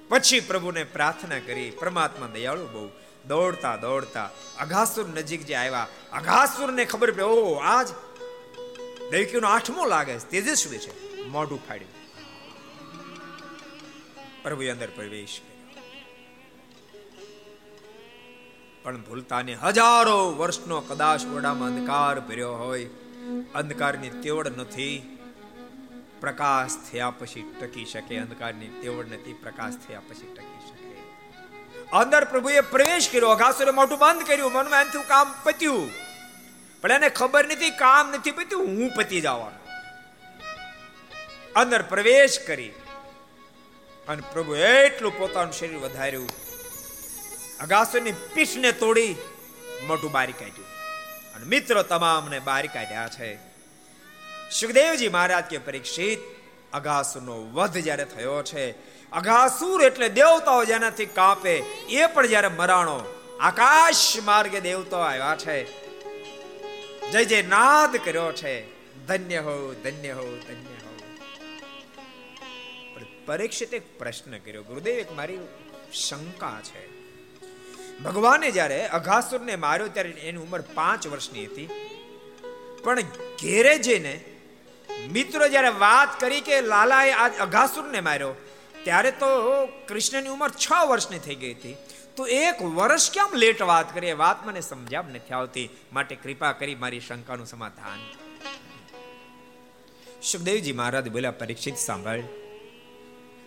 પછી પ્રભુને પ્રાર્થના કરી, પરમાત્મા દયાળુ બહુ. દોડતા દોડતા અઘાસુર નજીક જે આવ્યા અઘાસુર ને ખબર પડી ઓ આજ દૈક્યનો આઠમો લાગે છે તેજસ્વી છે. મોઢું ફાડ્યું પ્રભુ અંદર પ્રવેશ પણ ભૂલતાને હજારો વર્ષનો કદાચ ઓરડામાં અંધકાર ભર્યો હોય, અંધકારની તેવડ નથી, પ્રકાશ થયા પછી ટકી શકે, અંધકારની તેવડ નથી, પ્રકાશ થયા પછી ટકી શકે. અંદર પ્રભુએ પ્રવેશ કર્યો અઘાસુરે મોટું બંધ કર્યું, મનમાં એમથી કામ પત્યું. પણ એને ખબર નથી, કામ નથી પત્યું હું પતી જવાનું. અંદર પ્રવેશ કરી. અને પ્રભુ એટલું પોતાનું શરીર વધાર્યું. અગાસુની પીઠને તોડી મોટું બારી કાઢ્યું. અને મિત્રો તમામને બારી કાઢ્યા છે. સુખદેવજી મહારાજ કે પરીક્ષિત અઘાસુરનો વધ જ્યારે થયો છે અઘાસુર એટલે દેવતાઓ જેનાથી કાપે, એ પણ જ્યારે મરાણો આકાશ માર્ગે દેવતાઓ આવ્યા છે જય જય નાદ કર્યો છે. ધન્ય હો ધન્ય હો ધન્ય હો. પરીક્ષિત એક પ્રશ્ન કર્યો. ગુરુદેવ, એક મારી શંકા છે. ભગવાને જ્યારે અઘાસુરને માર્યો ત્યારે એની ઉંમર પાંચ વર્ષની હતી. પણ ઘેરે જઈને મિત્રો જ્યારે વાત કરી કે લાલાએ આ અઘાસુરને માર્યો, ત્યારે તો કૃષ્ણની ઉંમર છ વર્ષની થઈ ગઈ હતી. તો એક વર્ષ કેમ લેટ વાત કરી? વાત મને સમજાવ નથી આવતી. માટે કૃપા કરી મારી શંકાનું સમાધાન. સુખદેવજી મહારાજ બોલ્યા, પરીક્ષિત સાંભળ.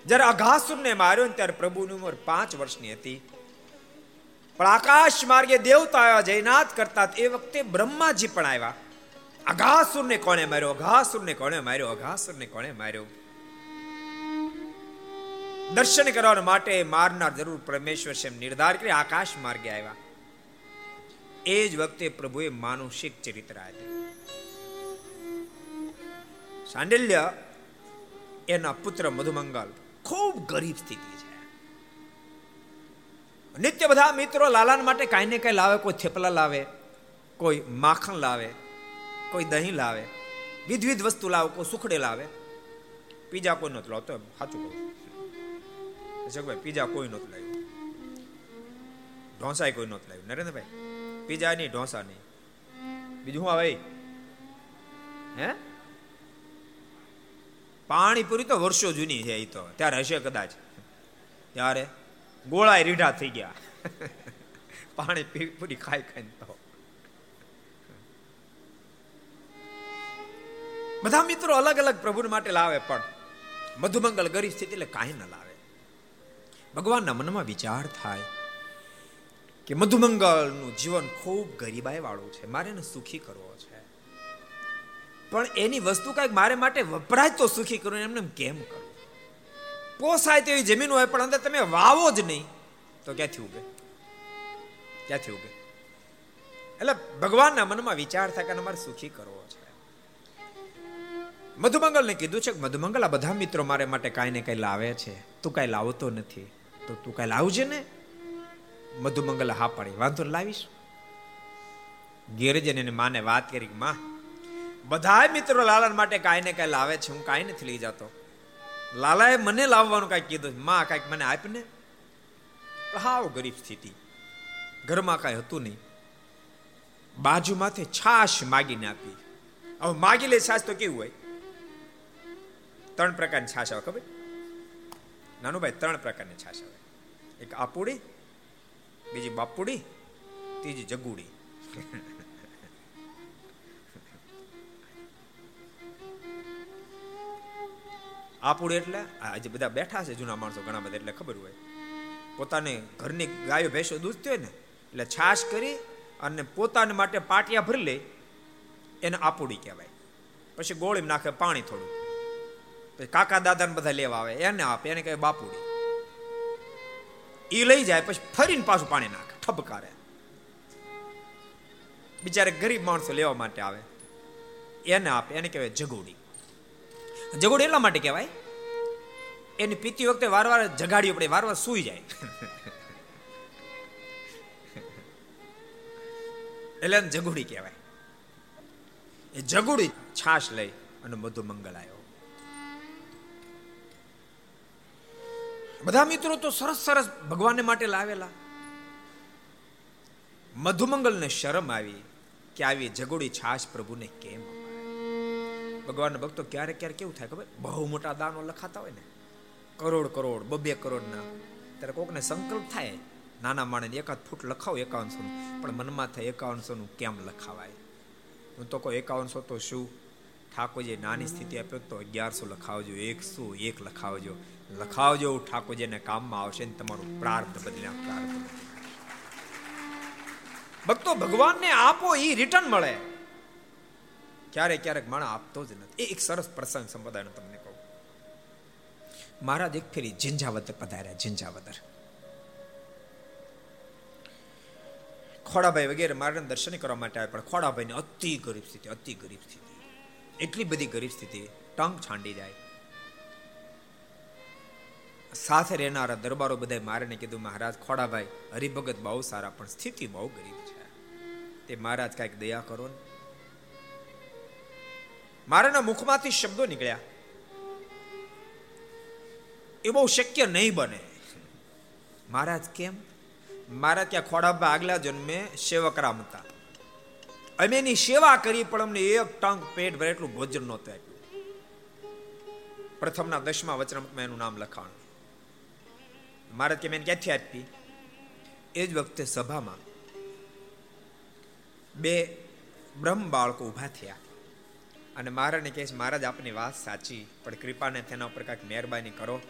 જ્યારે અઘાસુરને માર્યો ત્યારે પ્રભુની ઉંમર પાંચ વર્ષની હતી. પણ આકાશ માર્ગે દેવતા આવ્યા, જયનાથ કરતા એ વખતે બ્રહ્માજી પણ આવ્યા. અઘાસુરને કોણે માર્યો? અઘાસુરને કોણે માર્યો? અઘાસુરને કોણે માર્યો? દર્શન કરવા માટે મારનાર જરૂર પરમેશ્વર છે નિર્ધાર કરી આકાશ માર્ગે આવ્યા. એ જ વખતે પ્રભુએ માનુષિક ચરિત્ર આપ્યું. સાંડલ્ય એના પુત્ર મધુમંગલ ખૂબ ગરીબ સ્થિતિ છે. નિત્ય બધા મિત્રો લાલાન માટે કાંઈ ને કાંઈ લાવે, કોઈ થેપલા લાવે, કોઈ માખણ લાવે, કોઈ દહીં લાવે, વિધવિધ વસ્તુ લાવે, કોઈ સુખડે લાવે. બીજા કોઈ નથી લાવતો સાચું કહું. જગભાઈ પીઝા કોઈ નહોતું લાવ્યું. ઢોસા કોઈ નહોતું લાવ્યું. નરેન્દ્રભાઈ, પીઝા નહીં, ઢોસા નહીં. બીજું શું આવે? હે? પાણીપુરી તો વર્ષો જૂની છે એ તો. ત્યારે હશે કદાચ. ત્યારે ગોળાય રીઢા થઈ ગયા. પાણી પૂરી ખાઈ ખાઈને તો. બધા મિત્રો અલગ અલગ પ્રભુ માટે લાવે, પણ મધુમંગલ ગરીબ સ્થિતિ એટલે કાંઈ ન લાવે. ભગવાનના મનમાં વિચાર થાય કે મધુમંગળનું જીવન ખૂબ ગરીબાઈ વાળું છે, મારે એને સુખી કરવો છે. પણ એની વસ્તુ કંઈક મારે માટે વપરાય તો સુખી કરવું એમને કેમ કરવું પોસાય તેવી જમીન હોય, પણ અંદર તમે વાવો જ નહીં. તો ક્યાંથી ઉગે? ક્યાંથી ઉગે? એટલે ભગવાનના મનમાં વિચાર થાય કે મારે સુખી કરવો છે. મધુમંગલને કીધું છે કે મધુમંગલ આ બધા મિત્રો મારે માટે કાંઈ ને કાંઈ લાવે છે. તું કાંઈ લાવતો નથી. તો તું કાલે આવજે ને. મધુમંગલ હા પાડી. વાંધો લાવીશ. ઘેર જઈને માને વાત કરી માં બધા મિત્રો લાલન માટે કાંઈ ને કાંઈ લાવે છે, હું કાંઈ નથી લઈ જતો. લાલાએ મને લાવવાનું કાંઈ કીધું માં, કાંઈક મને આપને હાવ ગરીબ સ્થિતિ. ઘરમાં કાંઈ હતું નહીં. બાજુમાંથી છાશ માગીને આપી. હવે માગી લે છાશ તો કેવું હોય? ત્રણ પ્રકારની છાશ આવે, ખબર? નાનું ભાઈ, ત્રણ પ્રકારની છાશ આવે. એક આપુડી, બીજી બાપુડી, ત્રીજી જગુડી. આપુડી એટલે આજે બધા બેઠા છે જૂના માણસો ઘણા બધા, એટલે ખબર હોય. પોતાને ઘરની ગાયો, ભેંસો દૂધતી હોય ને, એટલે છાશ કરી અને પોતાને માટે પાટિયા ભરી લે, એને આપુડી કહેવાય. પછી ગોળી નાખે પાણી થોડું. પછી કાકા દાદાને બધા લેવા આવે, એને આપે, એને કહે બાપુડી. એ લઈ જાય, પછી ફરીને પાછું પાણી નાખે, ઠપકારે. બિચારે ગરીબ માણસો લેવા માટે આવે. એને આપે, એને કહેવાય જગોડી. જગોડી એટલા માટે કહેવાય, એની પીતી વખતે વારવાર જગાડી પડે વારવાર સુઈ જાય. એટલે જગુડી કહેવાય. એ જગુડી છાશ લઈ અને બધું મંગળ આવ્યો બધા મિત્રો તો સરસ સરસ ભગવાનને માટે લાવેલા. મધુમંગલને શરમ આવી કે આવી જગોડી છાશ પ્રભુને કેમ ભગવાનના ભક્તો ક્યારેક ક્યારેક કેવું થાય ખબર? બહુ મોટા દાનો લખાતા હોય ને, કરોડ કરોડ, બબે કરોડના. ત્યારે કોકને સંકલ્પ થાય, નાના માણસ એકાદ ફૂટ લખાવો એકાવનસો પણ મનમાં થાય એકાવનસો નું કેમ લખાવાય? હું તો કોઈ એકાવનસો તો શું? ઠાકોરજી નાની સ્થિતિ આપ્યો તો અગિયારસો લખાવજો, એકસો એક લખાવજો. લખાવજો ઠાકોરજીને કામમાં આવશે ને તમારું પ્રાર્થ પ્રાર્થ ભક્તો ભગવાનને આપો એ રિટર્ન મળે. ક્યારેક ક્યારેક માણસ આપતો જ નથી. એક સરસ પ્રસંગ સંપ્રદાયનો તમને કહું. મહારાજ એક ફેરી ઝિંઝાવદર પધાર્યા, ઝિંઝાવદર. ખોડાભાઈ વગેરે મારાને દર્શન કરવા માટે આવ્યા, પણ ખોડાભાઈને અતિ ગરીબ સ્થિતિ, અતિ ગરીબ સ્થિતિ. એટલી બધી ગરીબ સ્થિતિ ટંગ છાંડી જાય. સાથે રહેનારા દરબારો બધા મારે કીધું, મહારાજ, ખોડાભાઈ, હરિભગત બહુ સારા, પણ સ્થિતિ બહુ ગરીબ છે. તે મહારાજ કાંઈક દયા કરો ને. મારાના મુખમાંથી શબ્દો નીકળ્યા. એ બહુ શક્ય નહીં બને. મહારાજ, કેમ? મારા ત્યાં ખોડાભાઈ આગલા જન્મે સેવકરામ હતા. અમે એની સેવા કરી, પણ અમને એક ટંગ પેટ ભરે એટલું ભોજન નહોતું આપ્યું પ્રથમના દસમા વચનામૃતમાં એનું નામ લખાણ. મહારાજ કે મેં ક્યાંથી આપી? એ જ વખતે સભામાં બે બ્રહ્મ બાળકો ઊભા થયા. અને મહારાજને કહે છે, મહારાજ, આપની વાત સાચી, પણ કૃપાને તેના ઉપર કાંઈક મહેરબાની કરો.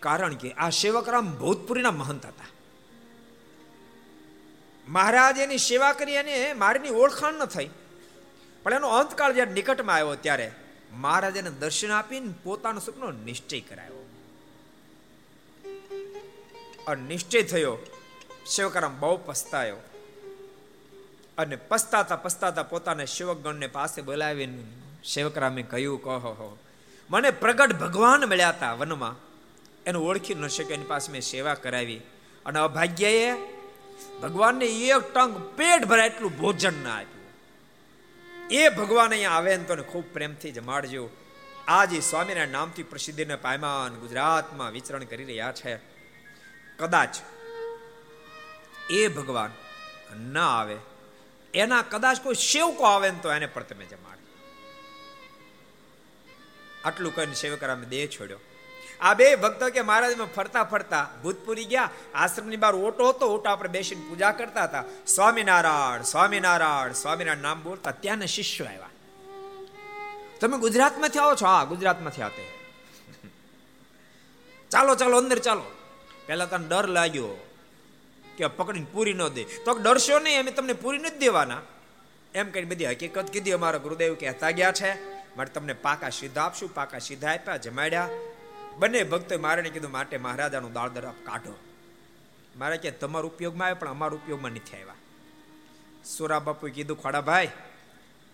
કારણ કે આ સેવકરામ ભૂતપુરીના મહંત હતા. મહારાજ એની સેવા કરી અને મારીની ઓળખાણ ન થઈ. પણ એનો અંતકાળ જ્યારે નિકટમાં આવ્યો ત્યારે મહારાજ એને દર્શન આપીને પોતાનો સપનો નિશ્ચય કરાયો અને નિશ્ચય થયો, સેવકરામ બહુ પસ્તાયો. અને પસ્તાતા પસ્તાતા પોતાના સેવકગણને પાસે બોલાવીને સેવકરામે કહ્યું, કહો મને પ્રગટ ભગવાન મળ્યા હતા વનમાં. એનું ઓળખી ન શક્યો, એની પાસે મેં સેવા કરાવી. અને અભાગ્યએ ભગવાનને એક ટંગ પેટ ભરાય એટલું ભોજન ના આપ્યું. એ ભગવાન અહીંયા આવે ને તો ખૂબ પ્રેમથી જમાડજો. આજે સ્વામિનારાયણ નામથી પ્રસિદ્ધિને પાયમાન ગુજરાતમાં વિચરણ કરી રહ્યા છે. કદાચ એ ભગવાન ના આવે, એના કદાચ કોઈ સેવકો આવે ને તો એને પણ તમે જમાડ આટલું કહીને સેવકરામે દેહ છોડ્યો. આ બે ભક્તો કે મહારાજમાં ફરતા ફરતા ભૂતપુરી ગયા, આશ્રમની બહાર ઓટો હતો, ઓટો આપણે બેસીને પૂજા કરતા હતા. સ્વામિનારાયણ સ્વામિનારાયણ સ્વામિનારાયણ નામ બોલતા ત્યાંના શિષ્યો આવ્યા. તમે ગુજરાતમાંથી આવો છો? હા, ગુજરાતમાંથી આતે ચાલો ચાલો, અંદર ચાલો. પહેલા તને ડર લાગ્યો કે પકડીને પૂરી ન દે. તો ડરશો નહીં, અમે તમને પૂરી નથી દેવાના. એમ કહીને બધી હકીકત કીધી અમારા ગુરુદેવ કહેતા ગયા છે. માટે તમને પાકા સીધા આપશું, પાકા સીધા આપ્યા, જમાડ્યા. બંને ભક્તોએ મારે કીધું, માટે મહારાજાનું દાળ દર કાઢો. મારે કે, તમારા ઉપયોગમાં આવે પણ અમારા ઉપયોગમાં નથી આવ્યા. સુરા બાપુએ કીધું, ખોડા ભાઈ,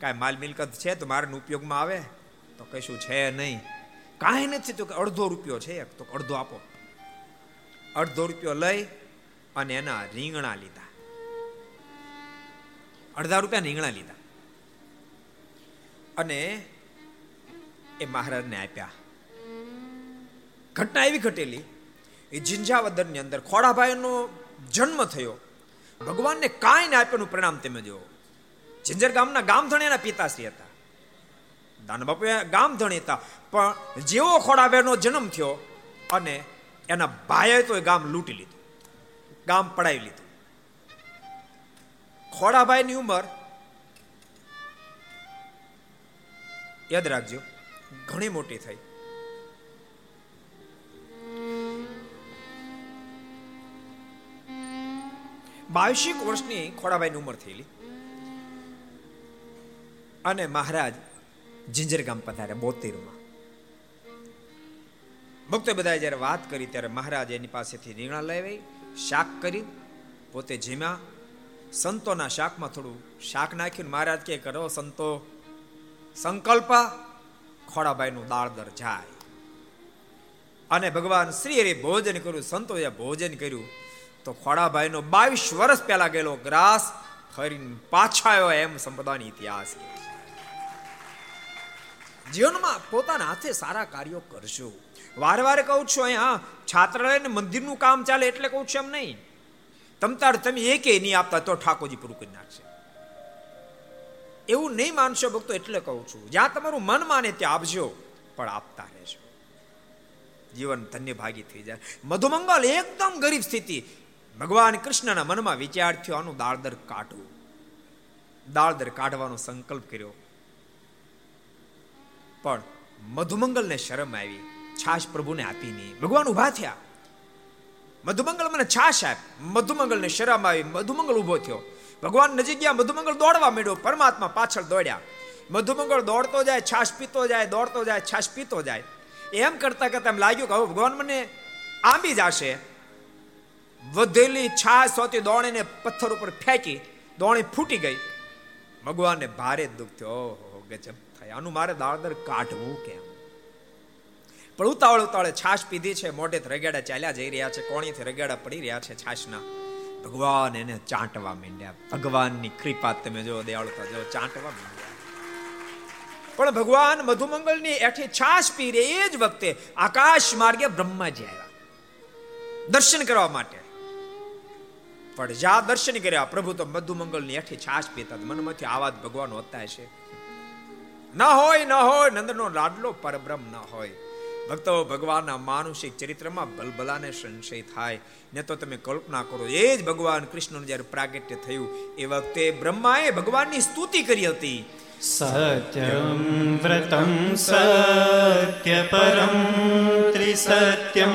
કાંઈ માલ મિલકત છે તો મારે ઉપયોગમાં આવે? તો કશું છે નહીં. કાંઈ નથી તો કે અડધો રૂપિયો છે તો અડધો આપો. અડધો રૂપિયો લઈ અને એના રીંગણા લીધા. અડધા રૂપિયા રીંગણા લીધા. અને એ મહારાજને આપ્યા. ઘટના એવી ઘટેલી એ જિંજાવદરની અંદર ખોડાભાઈનો જન્મ થયો. ભગવાનને કાંઈ ને આપ્યાનું પરિણામ તમે જો જિંજર ગામના ગામધણી એના પિતાશ્રી હતા. દાનબાપુ ગામધણી હતા, પણ જેવો ખોડાભાઈનો જન્મ થયો અને એના ભાઈએ તો એ ગામ લૂંટી લીધું, ગામ પડાવી લીધું. ખોડાભાઈની ઉંમર, યાદ રાખજો, ઘણી મોટી થઈ. બાવીસેક વર્ષની ખોડાભાઈની ઉંમર થયેલી. અને મહારાજ જિંજર ગામ પધાર્યા બોતેરમાં. ભક્તો બધા જ્યારે વાત કરી ત્યારે મહારાજ એની પાસેથી રીંગણા લેવાઈ શાક કરી, પોતે જીમ્યા. સંતોના શાકમાં થોડું શાક નાખ્યું મહારાજ કે કરો સંતો, સંકલ્પ ખોડાભાઈનું દાળદર જાય. અને ભગવાન શ્રી હરે ભોજન કર્યું, સંતોએ ભોજન કર્યું. તો ખોડાભાઈનો બાવીસ વર્ષ પહેલા ગયેલો ગ્રાસ ફરીને પાછા આવ્યો એમ સંપદાની ઇતિહાસ. જીવનમાં પોતાના હાથે સારા કાર્યો કરશો વારે વારે કહું છું અહીંયા, છાત્રાલયને મંદિરનું કામ ચાલે એટલે કહું છું એમ નહીં. તમતાર તમે એકે નહીં આપતા તો ઠાકોરજી પૂરું કરી નાખશે. એવું નહીં માનશો ભક્તો એટલે કહું છું, જ્યાં તમારું મન માને ત્યાં આપજો, પણ આપતા રહેજો. જીવન ધન્ય ભાગી થઈ જાય. મધુમંગલ એકદમ ગરીબ સ્થિતિ. ભગવાન કૃષ્ણના મનમાં વિચાર થયો આનું દાળદર કાઢવું. દાળદર કાઢવાનો સંકલ્પ કર્યો. પણ મધુમંગલને શરમ આવી. છાશ પ્રભુને આપી નહીં. ભગવાન ઊભા થયા. મધુમંગલ મને છાશ આપ. મધુમંગલને શરમ આવી. મધુમંગલ ઊભો થયો. ભગવાન નજીક ગયા. મધુમંગલ દોડવા માંડ્યો. પરમાત્મા પાછળ દોડ્યા. મધુમંગળ દોડતો જાય, છાશ પીતો જાય, દોડતો જાય, છાશ પીતો જાય. એમ કરતા કરતા એમ લાગ્યું કે હવે ભગવાન મને આંબી જશે વધેલી છાશ હોતી, દોણીને પથ્થર ઉપર ફેંકી, દોણી ફૂટી ગઈ. ભગવાનને ભારે દુઃખ થયો. ઓહો ગજબ થાય. આનું મારે દાળદર કાઢવું કેમ? પણ ઉતાવળ, ઉતાવળે છાશ પીધી છે. મોઢે રગેડા ચાલ્યા જઈ રહ્યા છે. કોણીથી રગેડા પડી રહ્યા છે છાશના. ભગવાન એને ચાંટવા માંડ્યા. ભગવાનની કૃપા તમે જો, દયાળુતા જો, ચાંટવા માંડ્યા. પણ ભગવાન મધુમંગલની એઠી છાશ પી રહે એ જ વખતે આકાશ માર્ગે બ્રહ્માજી આવ્યા. દર્શન કરવા માટે. પણ જ્યાં દર્શન કર્યા, પ્રભુ તો મધુમંગલની એઠી છાશ પીતા મનમાંથી જ ભગવાન હોતા છે. ન હોય ન હોય, નંદનો લાડલો પરબ્રહ્મ ન હોય. ભક્તો, ભગવાનના માનુષિક ચરિત્રમાં બલબલાને સંશય થાય. ને તો તમે કલ્પના કરો, એ જ ભગવાન કૃષ્ણનું જ્યારે પ્રાગટ્ય થયું, એ વખતે બ્રહ્માએ ભગવાનની સ્તુતિ કરી હતી. સત્યમ વ્રતમ સત્ય પરમ ત્રિસત્યમ.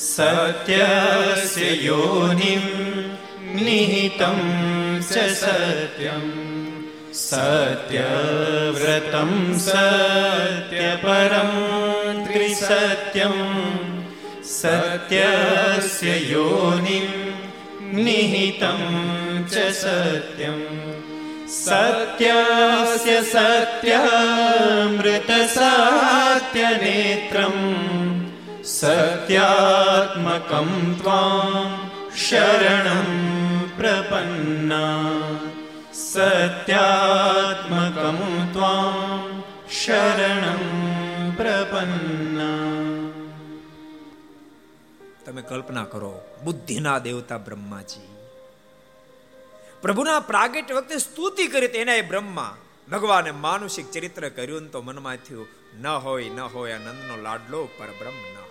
सत्यस्य योनिं निहितं च सत्यं सत्यव्रतं सत्यपरं त्रिसत्यं सत्यस्य योनिं निहितं च सत्यं सत्यस्य सत्यमृतसात्यनेत्रम् सत्यात्मकं त्वां शरणं प्रपन्ना સત્યાત્મકમ ત્વામ શરણમ પ્રપન્ના તમે કલ્પના કરો બુદ્ધિના દેવતા બ્રહ્માજી પ્રભુના પ્રાગટ્ય વખતે સ્તુતિ કરી તેના બ્રહ્મા ભગવાને માનુષિક ચરિત્ર કર્યું તો મનમાં થયું ન હોય ન હોય આનંદનો લાડલો પરબ્રહ્મ ન હોય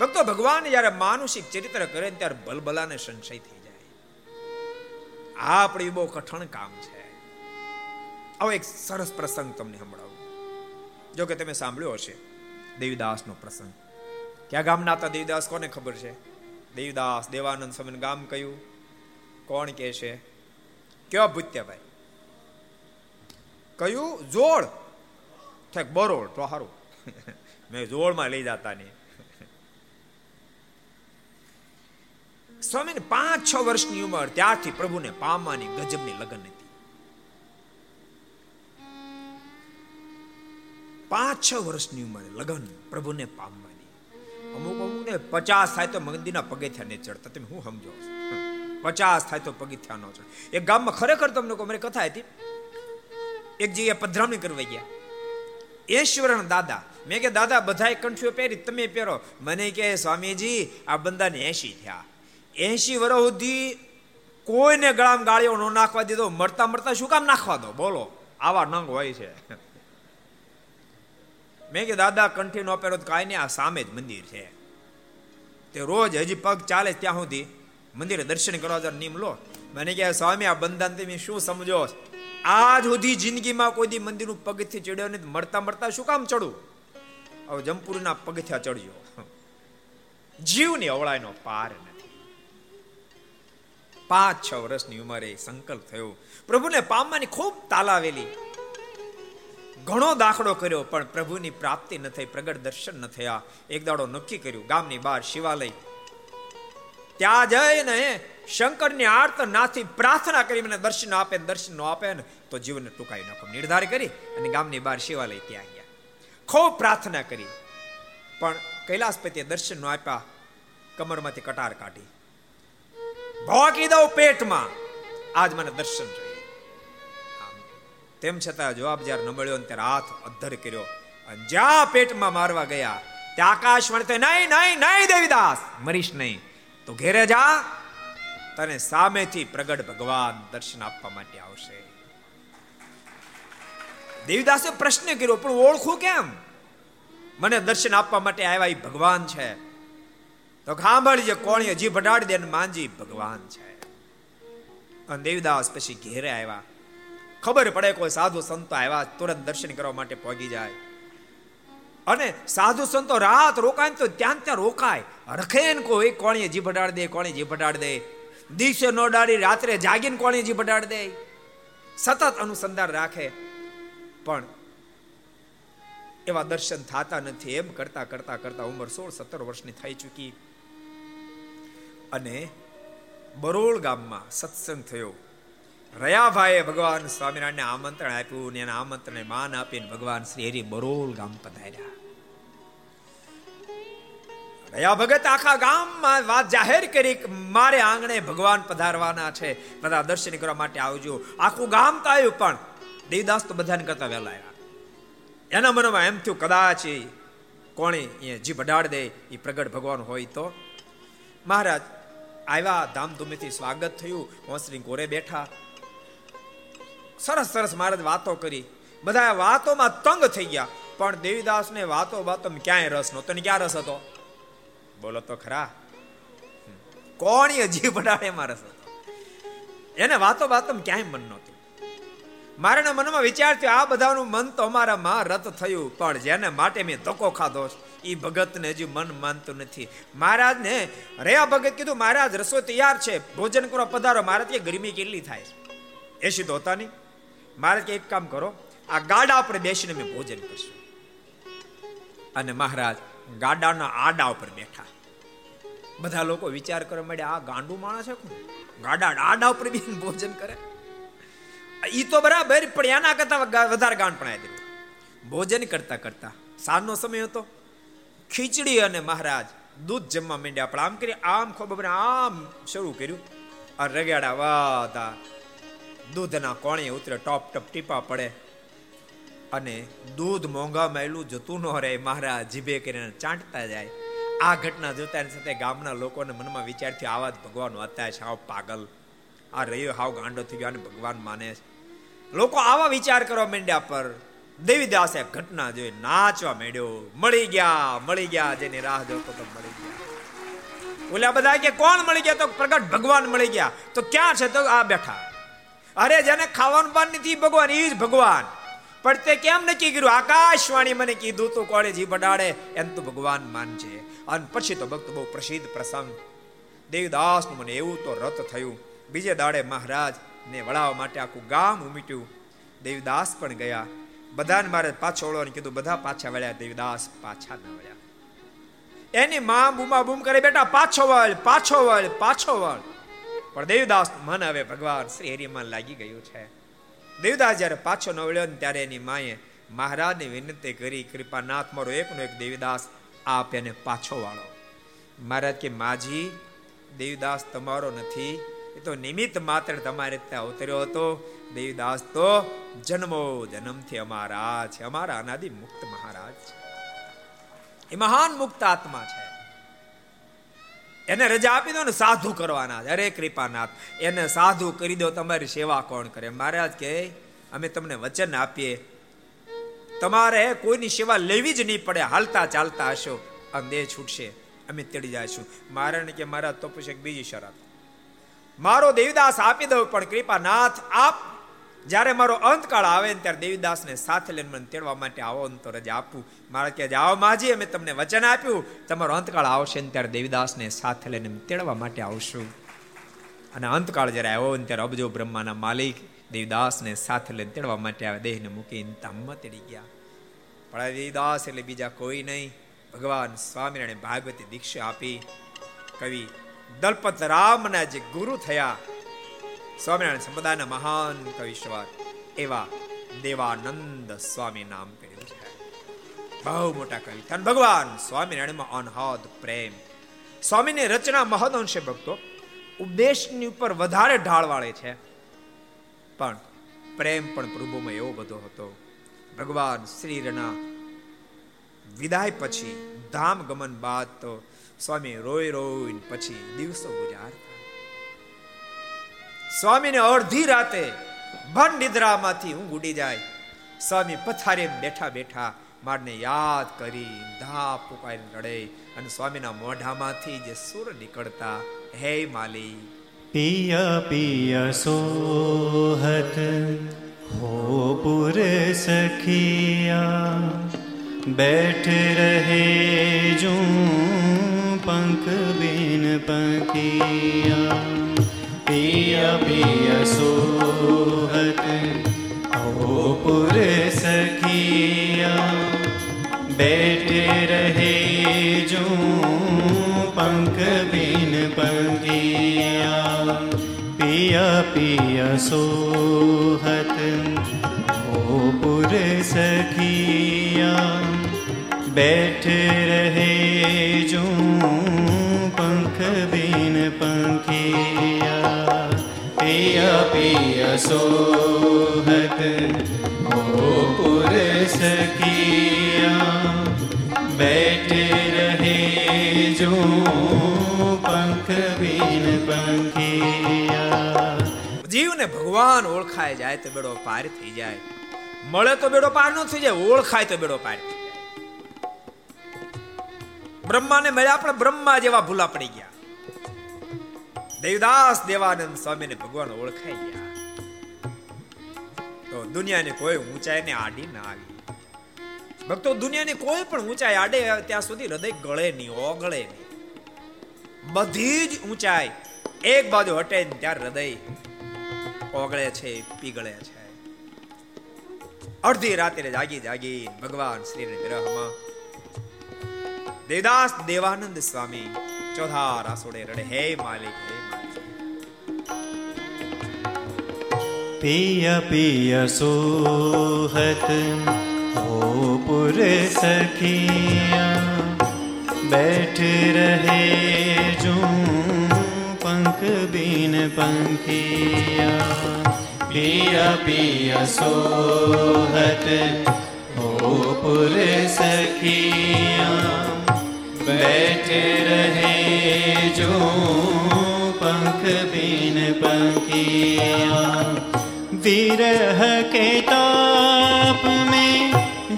ભક્તો, ભગવાન જ્યારે માનુષિક ચરિત્ર કરે ત્યારે બલબલાને સંશય થઈ આ આપણી બહુ કઠણ કામ છે. આવો એક સરસ પ્રસંગ તમને સંભળાવું. જો કે તમે સાંભળ્યો હશે, દેવીદાસનો પ્રસંગ. ક્યાં ગામના હતા દેવીદાસ? કોને ખબર છે? દેવીદાસ દેવાનંદ સમય ગામ કયું? કોણ કે છે? કયો ભૂત્યાભાઈ કયું? જોડ બરોડ તો સારું મેં જોડમાં લઈ જતા નહીં સ્વામીને પાંચ, છ વર્ષની ઉંમર, ત્યારથી પ્રભુને પામવાની ગજબની લગન હતી. પાંચ, છ વર્ષની ઉંમરે લગન પ્રભુને પામવાની. અમુક અમુક ને પચાસ થાય તો મંદિરના પગથિયા ને ચડતા. તમે હું સમજો પચાસ થાય તો પગથિયા ન ચડ એક ગામમાં ખરેખર તમને કહું મારી કથા હતી. એક જગ્યાએ પધરામણી કરવા ગયા. ઈશ્વરણ દાદા. મેં કે, દાદા બધાએ કંઠીઓ પહેરી, તમે પહેરો. મને કે, સ્વામીજી, આ બંદાને એસી થયા. એસી વર્ષ સુધી કોઈને ગળામ ગાળીઓ ન નાખવા દીધો. મરતા મરતા શું કામ નાખવા દો? બોલો. આવા નંગ હોય છે. મેં કે દાદા, કંઠી નો પહેરો કાંઈ નહીં, આ સામે જ મંદિર છે. તે રોજ હજી પગ ચાલે ત્યાં સુધી. મંદિરે દર્શન કરવા જરા નિયમ લો. મને કહે, સ્વામી, આ બંધન તમે શું સમજો આજ સુધી જિંદગીમાં કોઈ દી મંદિરનું પગથી ચડ્યો નહીં મળતા મળતા શું કામ ચડું? હવે જમપુરના પગથિયા ચડ્યો જીવની અવળાઈનો પાર નથી પાંચ છ વર્ષની ઉંમરે સંકલ્પ થયો. પ્રભુને પામવાની ખૂબ તાલાવેલી ઘણો દાખલો કર્યો, પણ પ્રભુની પ્રાપ્તિ ન થઈ, પ્રગટ દર્શન ન થયા. એક દાડો નક્કી કર્યું, ગામની બહાર શિવાલય. ત્યાં જઈને શંકરની આર્ત નાથી પ્રાર્થના કરી, મને દર્શન આપે દર્શન આપે ને, તો જીવનને ટૂંકાવી નાખો. નિર્ધાર કરી અને ગામની બહાર શિવાલય ત્યાં ગયા. ખૂબ પ્રાર્થના કરી. પણ કૈલાસપતિએ દર્શન નો આપ્યા, કમરમાંથી કટાર કાઢી. ભોકી દઉં પેટમાં. આજ મને દર્શન જોઈએ. તેમ છતાં જવાબ જ્યારે ન મળ્યો ત્યારે હાથ અધ્ધર કર્યો. અને જ્યાં પેટમાં મારવા ગયા, ત્યાં આકાશ વણતે નહીં નહીં નહીં, દેવીદાસ, મરીશ નહીં. તો ઘેરે જા, તને સામેથી પ્રગટ ભગવાન દર્શન આપવા માટે આવશે. દેવીદાસે પ્રશ્ન કર્યો, પણ ઓળખું કેમ? મને દર્શન આપવા માટે આવ્યા એ ભગવાન છે. તો સાંભળજે કોણીએ જી ભડાડી દે માંજી ભગવાન છે. અને દેવદાસ પછી ઘેરે આવ્યા. ખબર પડે કોઈ સાધુ સંતો આવ્યા, તુરંત દર્શન કરવા માટે પહોંચી જાય. અને સાધુ સંતો રાત રોકાય તો ત્યાં ત્યાં રોકાય. રખે ને કોઈ કોણીએ જી ભડાડ દે કોણી જી ભડાડ દે. દિવસે નો ડાળી રાત્રે જાગીને કોણી જી ભડાડ દે. સતત અનુસંધાન રાખે. પણ એવા દર્શન થતા નથી. એમ કરતા કરતા કરતા ઉંમર સોળ સત્તર વર્ષની થઈ ચૂકી. અને બરોળ ગામમાં સત્સંગ થયો. રયાભાઈએ ભગવાન સ્વામિનારાયણને આમંત્રણ આપ્યું ને એના આમંત્રણને માન આપીને ભગવાન શ્રી હરિ બરોલ ગામ પધાર્યા. રયા ભગત આખા ગામમાં વાત જાહેર કરી મારે આંગણે ભગવાન પધારવાના છે. બધા દર્શન કરવા માટે આવજો. આખું ગામ તો આવ્યું પણ દેવદાસ તો બધાને કરતા વહેલા આવ્યા. એના મનમાં એમ થયું, કદાચ કોણે એ જીભ અડાડ દે, એ પ્રગટ ભગવાન હોય તો. મહારાજ આવ્યા, ધામધૂમીથી સ્વાગત થયું. હોંસરી કોરે બેઠા. સરસ સરસ મહારાજ વાતો કરી. બધા વાતોમાં તંગ થઈ ગયા. પણ દેવીદાસને વાતો વાતો ક્યાંય રસ નહોતો ને ક્યાં રસ હતો? બોલો તો ખરા. કોણી હજી પડાડે એમાં રસ હતો? એને વાતો વાતો ક્યાંય મન નહોતું. મારાના મનમાં વિચાર થયો, આ બધાનું મન તો અમારામાં રત થયું, પણ જેને માટે મેં ધક્કો ખાધો એ ભગતને હજી મન માનતું નથી. મહારાજને રહ્યા ભગત કીધું, મહારાજ, રસોઈ તૈયાર છે. ભોજન કરો પધારો. મહારાજ કે ગરમી કેટલી થાય એસી તો હોતા નહીં મહારાજ કે એક કામ કરો. આ ગાડા ઉપર બેસીને મેં ભોજન કરશું. અને મહારાજ ગાડાના આડા ઉપર બેઠા. બધા લોકો વિચાર કરવા માંડ્યા, આ ગાંડું માણસ છે ગાડા આડા ઉપર બેસીને ભોજન કરે? ઈ તો બરાબર, પણ એના કરતા વધારે ગાંડ પણ આવી ભોજન કરતા કરતા સાંજનો સમય હતો. ખીચડી અને મહારાજ દૂધ જમવા માંડ્યા. પણ આમ કરી આમ ખબર આમ શરૂ કર્યું. આ રગાડા વાતા દૂધના કોણે ઉતરે, ટોપ ટપ ટીપા પડે. અને દૂધ મોંઘા માયલું જતું ન રહે, મહારાજ જીભે કરીને ચાંટતા જાય. આ ઘટના જોતા સાથે ગામના લોકોને મનમાં વિચાર થયો, આવા જ ભગવાન વાતા છે, આવ પાગલ. આ રહ્યો, હાવ ગાંડો થઈ ગયો અને ભગવાન માને છે. લોકો આવા વિચાર કરવા માંડ્યા પર દેવીદાસે ઘટના જોઈ નાચવા માંડ્યો. મળી ગયા મળી ગયા, જેની રાહ જોતો તો મળી ગયા. ઓલા બધા કે, કોણ મળી ગયા? તો પ્રગટ ભગવાન મળી ગયા. તો ક્યાં છે તો આ બેઠા. અરે જેને ખાવાનું પણ નથી, ભગવાન એ જ ભગવાન. પણ તે કેમ નક્કી કર્યું? આકાશવાણી મને કીધું, તું કોણે જી બડાડે એમ તો ભગવાન માનજે. અને પછી તો ભક્ત બહુ પ્રસિદ્ધ પ્રસંગ. દેવદાસનું મને એવું તો રત થયું. બીજે દાડે મહારાજ ને વળાવવા માટે આખું ગામ ઉમીટ્યું. દેવદાસ પણ ગયા. બધાને મારે પાછો વળવાનું કીધું, બધા પાછા વળ્યા, દેવદાસ પાછા ના વળ્યા. એની માં બૂમા બૂમ કરે, બેટા, પાછો વળ પાછો વળ પાછો વળ. પણ દેવદાસ મન હવે ભગવાન શ્રી હરિમાં લાગી ગયું છે. દેવદાસ જ્યારે પાછો ન વળ્યો ને ત્યારે એની માએ મહારાજને વિનંતી કરી, કૃપાનાથ, મારો એકનો એક દેવદાસ, આપ એને પાછો વાળો. મહારાજ કે, માજી, દેવદાસ તમારો નથી એ તો નિમિત્ત માત્ર તમારે ત્યાં ઉતર્યો હતો. દેવદાસ તો જન્મો જન્મથી અમારા છે. અમારા અનાદિ મુક્ત મહારાજ છે. એ મહાન મુક્ત આત્મા છે. એને રજા આપી દો ને સાધુ કરવાના અરે કૃપાનાથ, એને સાધુ કરી દો, તમારી સેવા કોણ કરે? મહારાજ કે, અમે તમને વચન આપીએ. તમારે કોઈની સેવા લેવી જ નહીં પડે. હાલતા ચાલતા હશો. અને દેહ છૂટશે. અમે તેડી જઈશું. મારા કે મારા તો પછી બીજી શરત. મારો દેવીદાસ આપી દઉં, પણ કૃપાનાથ, આપ જ્યારે મારો અંતકાળ આવે ને ત્યારે દેવીદાસને સાથે લઈને મને તેડવા માટે આવો ને તો રજા આપું. મારે કે આવો માજી, અમે તમને વચન આપ્યું. તમારો અંતકાળ આવશે ને ત્યારે દેવીદાસને સાથે લઈને તેડવા માટે આવશું. અને અંતકાળ જ્યારે આવ્યો ને ત્યારે અબજો બ્રહ્માના માલિક દેવદાસને સાથે લઈને તેડવા માટે આવે દેહને મૂકીને તામમાં તેડી ગયા. પણ દેવદાસ એટલે બીજા કોઈ નહીં. ભગવાન સ્વામિનારાયણ ભાગવતી દીક્ષા આપી. કવિ દલપત રામના જે ગુરુ થયા. સ્વામિનારાયણ સંપ્રદાયના મહાન કવિશ્વર એવા દેવાનંદ સ્વામી નામ કર્યું છે. બહુ મોટા કવિ અને ભગવાન સ્વામિનારાયણમાં અનહદ પ્રેમ. સ્વામીની રચના મહદ અંશે ભક્તો, ઉપદેશની ઉપર વધારે ઢાળ વાળે છે. પણ પ્રેમ પણ પ્રભુમાં એવો બધો હતો. ભગવાન શ્રીના વિદાય પછી ધામ ગમન બાદ તો સ્વામી રોય રોય પછી દિવસો ગુજારતા સ્વામીને અડધી રાતે ભન નિદ્રામાંથી ઊંઘ ઉડી જાય સ્વામી પથારે બેઠા બેઠા મારને યાદ કરી ધા પુકારી રડે અને સ્વામીના મોઢામાંથી જે સુર નીકળતા હે માલી પિયા પિયા સોહત હો પુર સખિયા बैठ रहे जो पंख बिन पंखिया पिया पिया सोहत हो पुर सखिया बैठ रहे जो पंख बिन पंखिया पिया पिया सोहत हो पुर सखिया बैठ रहे जो પ્રિય પ્રિય સોહત હો પુરુષ કિયા બેઠે રહે જો પંખ બિન પંખિયા જીવને ભગવાન ઓળખાય જાય તો બેડો પાર થઈ જાય. મળે તો બેડો પાર ન થઈ જાય, ઓળખાય તો બેડો પાર થઈ જાય. બ્રહ્માને મળ્યા આપણે બ્રહ્મા જેવા ભૂલા પડી ગયા. દેવદાસ દેવાનંદ સ્વામીને ભગવાન ઓળખાઈ ગયા. તો દુનિયાની કોઈ ઊંચાઈને આડી ના આવી. ભક્તો દુનિયાની કોઈ પણ ઊંચાઈ આડે ત્યાં સુધી હૃદય ગળે નહીં, ઓગળે નહીં. બધી જ ઊંચાઈ એક બાજુ હટે ત્યાં હૃદય ઓગળે છે, પીગળે છે. અડધી રાત્રે જાગી જાગી ભગવાન શ્રી વિરહમાં દેવદાસ દેવાનંદ સ્વામી ચોધાર રાસોડે રડે, હે માલિક पिया पिया सोहत हो पुर सखिया बैठ रहे जो पंख बिन पंखिया पिया पिया सोहत हो पुर सखिया बैठ रहे जो पंख बिन पंखिया विरह के ताप में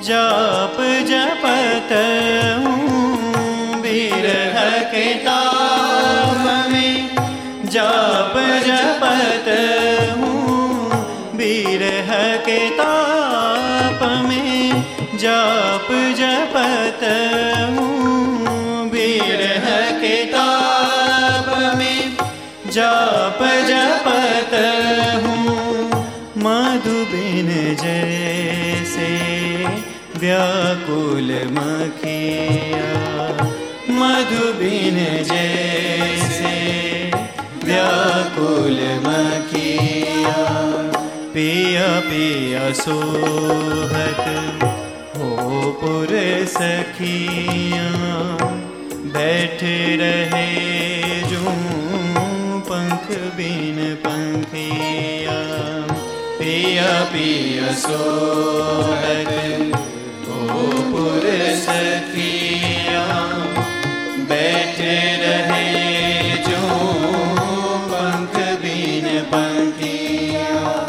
जाप जपत हूँ विरह के ताप में जाप जपत हूँ विरह के ताप में जाप जपत हूँ विरह के ताप में जाप जपत हूँ मधुबिन जैसे व्याकुल मखिया मधुबिन जैसे व्याकुल मखिया पिया पिया सोहत हो पुर सखिया बैठ रहे जो पंख बिन पंखिया પ્રિય પિય સોહર ગોપુર સખિયા બેઠે રહે જો પંખ બીન પંખિયા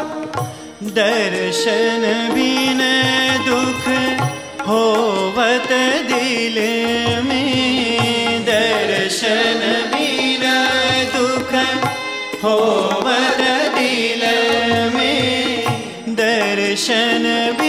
દર્શન બીન દુઃખ હોવત દિલ મે દર્શન બીન દુઃખ હો Krishna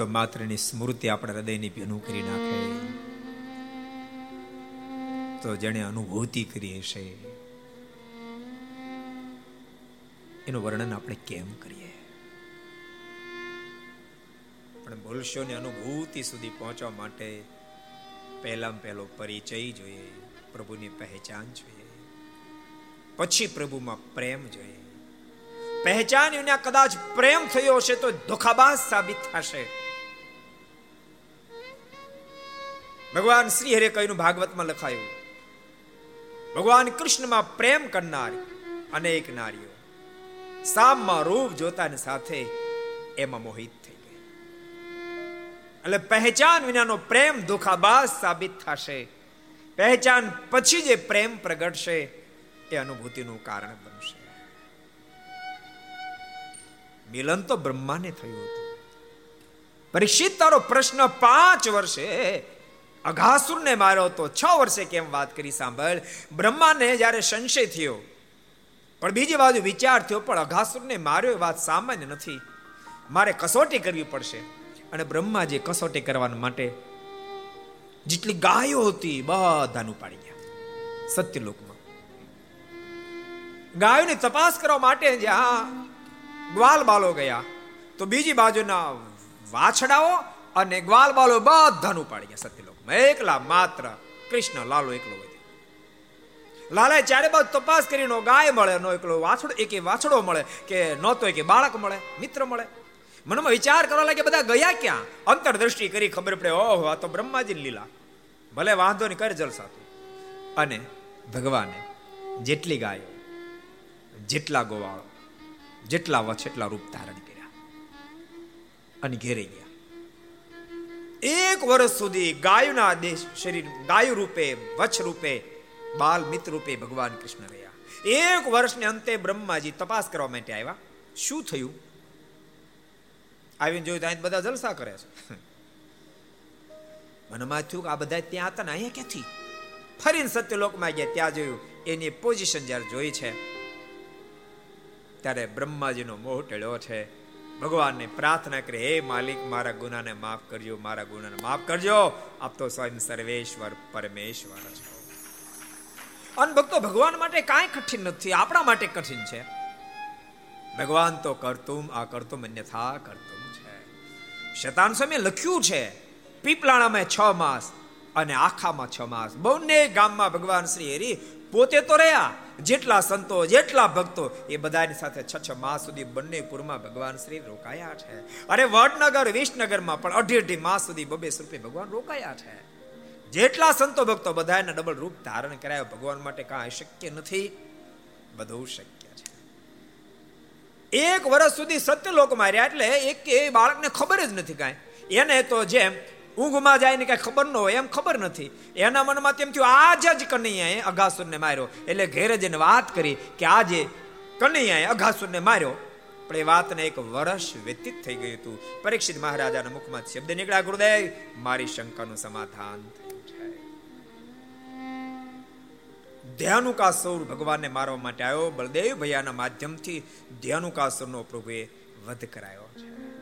ભક્તો માત્રની સ્મૃતિ આપણા હૃદયની ભીનું કરી નાખે. તો જેણે અનુભૂતિ કરી હશે, એનું વર્ણન આપણે કેમ કરીએ? પણ ભૂલશોની અનુભૂતિ સુધી પહોંચવા માટે પહેલામાં પહેલો પરિચય જોઈએ, પ્રભુની પહેચાન જોઈએ. પછી પ્રભુમાં પ્રેમ જોઈએ. પહેચાન કદાચ પ્રેમ થયો હશે તો દુખાબાજ સાબિત થશે. ભગવાન શ્રી હરે કહ્યું, ભાગવતમાં લખાયું, ભગવાન કૃષ્ણમાં પ્રેમ કરનાર અનેક નારીઓ સામમાં રૂપ જોતાની સાથે એમાં મોહિત થઈ ગઈ. એટલે પહેચાન વિનાનો પ્રેમ ધોખાબાજ સાબિત થશે. પહેચાન પછી જે પ્રેમ પ્રગટશે, એ અનુભૂતિનું કારણ બનશે. મિલન તો બ્રહ્માને થયું હતું. પરીક્ષિત તારો પ્રશ્ન પાંચ વર્ષે અઘાસુરને માર્યો તો છ વર્ષે કેમ વાત કરી સાંભળ? બ્રહ્માને જ્યારે સંશય થયો, પણ બીજી બાજુ વિચાર થયો, પણ અઘાસુરને માર્યો એ વાત સામાન્ય નથી. મારે કસોટી કરવી પડશે. અને બ્રહ્માજી કસોટી કરવા માટે જેટલી ગાયો હતી, બધાનું પાડી ગયા સત્યલોકમાં. ગાયોની તપાસ કરવા માટે જ્યાં ગ્વાલ બાલો ગયા, તો બીજી બાજુના વાછડાઓ અને ગ્વાલ બાલો બધાનું પાડી ગયા સત્યલોકમાં એકલા માત્ર કૃષ્ણ લાલો એકલો વધ્યો. લાલાએ ચારે બાજુ તપાસ કરી, નો ગાય મળે, નો એકલો વાછડો, એક વાછડો મળે, કે નહોતો એક બાળક મળે, મિત્ર મળે. મનમાં વિચાર કરવા લાગે બધા ગયા ક્યાં? અંતરદ્રષ્ટિ કરી ખબર પડે, ઓહો, આ તો બ્રહ્માજીની લીલા. ભલે વાંધો નહીં, કરે જલસા અને ભગવાને જેટલી ગાયો, જેટલા ગોવાળો, જેટલા વચ્છ એટલા રૂપ ધારણ કર્યા. અને ઘેરે ગયા. એક વર્ષ સુધી ગાયના દેશ શરીર ગાય રૂપે, વચ્છ રૂપે, બાલ મિત્ર રૂપે ભગવાન કૃષ્ણ રહ્યા. એક વર્ષને અંતે બ્રહ્માજી તપાસ કરવા માટે આવ્યા. શું થયું? આવીને જોયું ત્યાં બધા જલસા કરે છે. મનમાં થયું કે આ બધા ત્યાં હતા ને, અહીંયા ક્યાંથી? ફરીને સત્યલોકમાં ગયા, ત્યાં જોયું એની પોઝિશન જ્યારે જોઈ છે, ત્યારે બ્રહ્માજીનો મોહ ટેળ્યો છે. ભગવાનને પ્રાર્થના કરી હે માલિક, મારા ગુનાને માફ કરજો, મારા ગુનાને માફ કરજો. આપ તો સ્વયં સર્વેશ્વર, પરમેશ્વર છો. અન ભક્તો, ભગવાન માટે કાંઈ કઠિન નથી, આપણા માટે કઠિન છે. ભગવાન તો કરતુમ, આ કરતુમ અન્યથા કરતુમ છે. શતાન સ્વામી લખ્યું છે, પીપલાણામાં છ માસ અને આખામાં છ માસ. બંને ગામમાં ભગવાન શ્રી હરિ પોતે તો રહ્યા, જેટલા સંતો, જેટલા ભક્તો, એ બધાની સાથે છ છ માસ સુધી બંને પુરમાં ભગવાન શ્રી રોકાયા છે. અરે વડનગર, વિસનગરમાં પણ અઢી અઢી માસ સુધી બબે સ્વરૂપે ભગવાન રોકાયા છે. જેટલા સંતો, ભક્તો બધાને ડબલ રૂપ ધારણ કરાયો, ભગવાન માટે કાંઈ શક્ય નથી. બધું શક્ય છે. એક વર્ષ સુધી સત્ય લોક માર્યા એટલે એક એ બાળકને ખબર જ નથી કાંઈ. એને તો જેમ ઊંઘમાં જાય ને કઈ ખબર ન હોય, એમ ખબર નથી. એના મનમાં તેમ થયું, આજ જ કનૈયાએ અઘાસુરને માર્યો. એટલે ઘેરે જઈને વાત કરી કે આજે કનૈયાએ અઘાસુરને માર્યો. પણ એ વાતને એક વર્ષ વ્યતીત થઈ ગયું હતું. પરીક્ષિત મહારાજાના મુખમાં શબ્દ નીકળ્યા, ગુરુદેવ, મારી શંકાનું સમાધાન ધ્યાનુકાસુર ભગવાનને મારવા માટે આવ્યો. બળદેવ ભૈયાના માધ્યમથી ધ્યાનુકાસુરનો પ્રભુએ વધ કરાયો છે.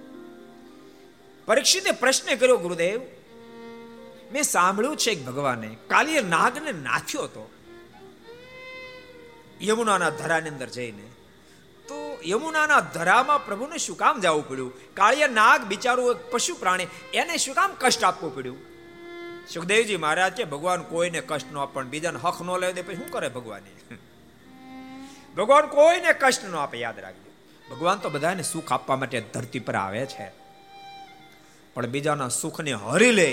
પરીક્ષિતે પ્રશ્ન કર્યો, ગુરુદેવ, મેં સાંભળ્યું છે કે ભગવાને કાલીએ નાગને નાથ્યો હતો. યમુનાના ધરાની અંદર જઈને, તો યમુનાના ધરામાં પ્રભુને શું કામ જવું પડ્યું? કાળિયા નાગ બિચારું એક પશુ પ્રાણી, એને શું કામ કષ્ટ આપવું પડ્યું? સુખદેવજી મહારાજ કે, ભગવાન કોઈને કષ્ટ ન આપણ બીજાને હક ન લે દે, પછી શું કરે ભગવાને? ભગવાન કોઈને કષ્ટ ન આપે, યાદ રાખજો. ભગવાન તો બધાને સુખ આપવા માટે ધરતી પર આવે છે. પણ બીજાના સુખને હરી લે,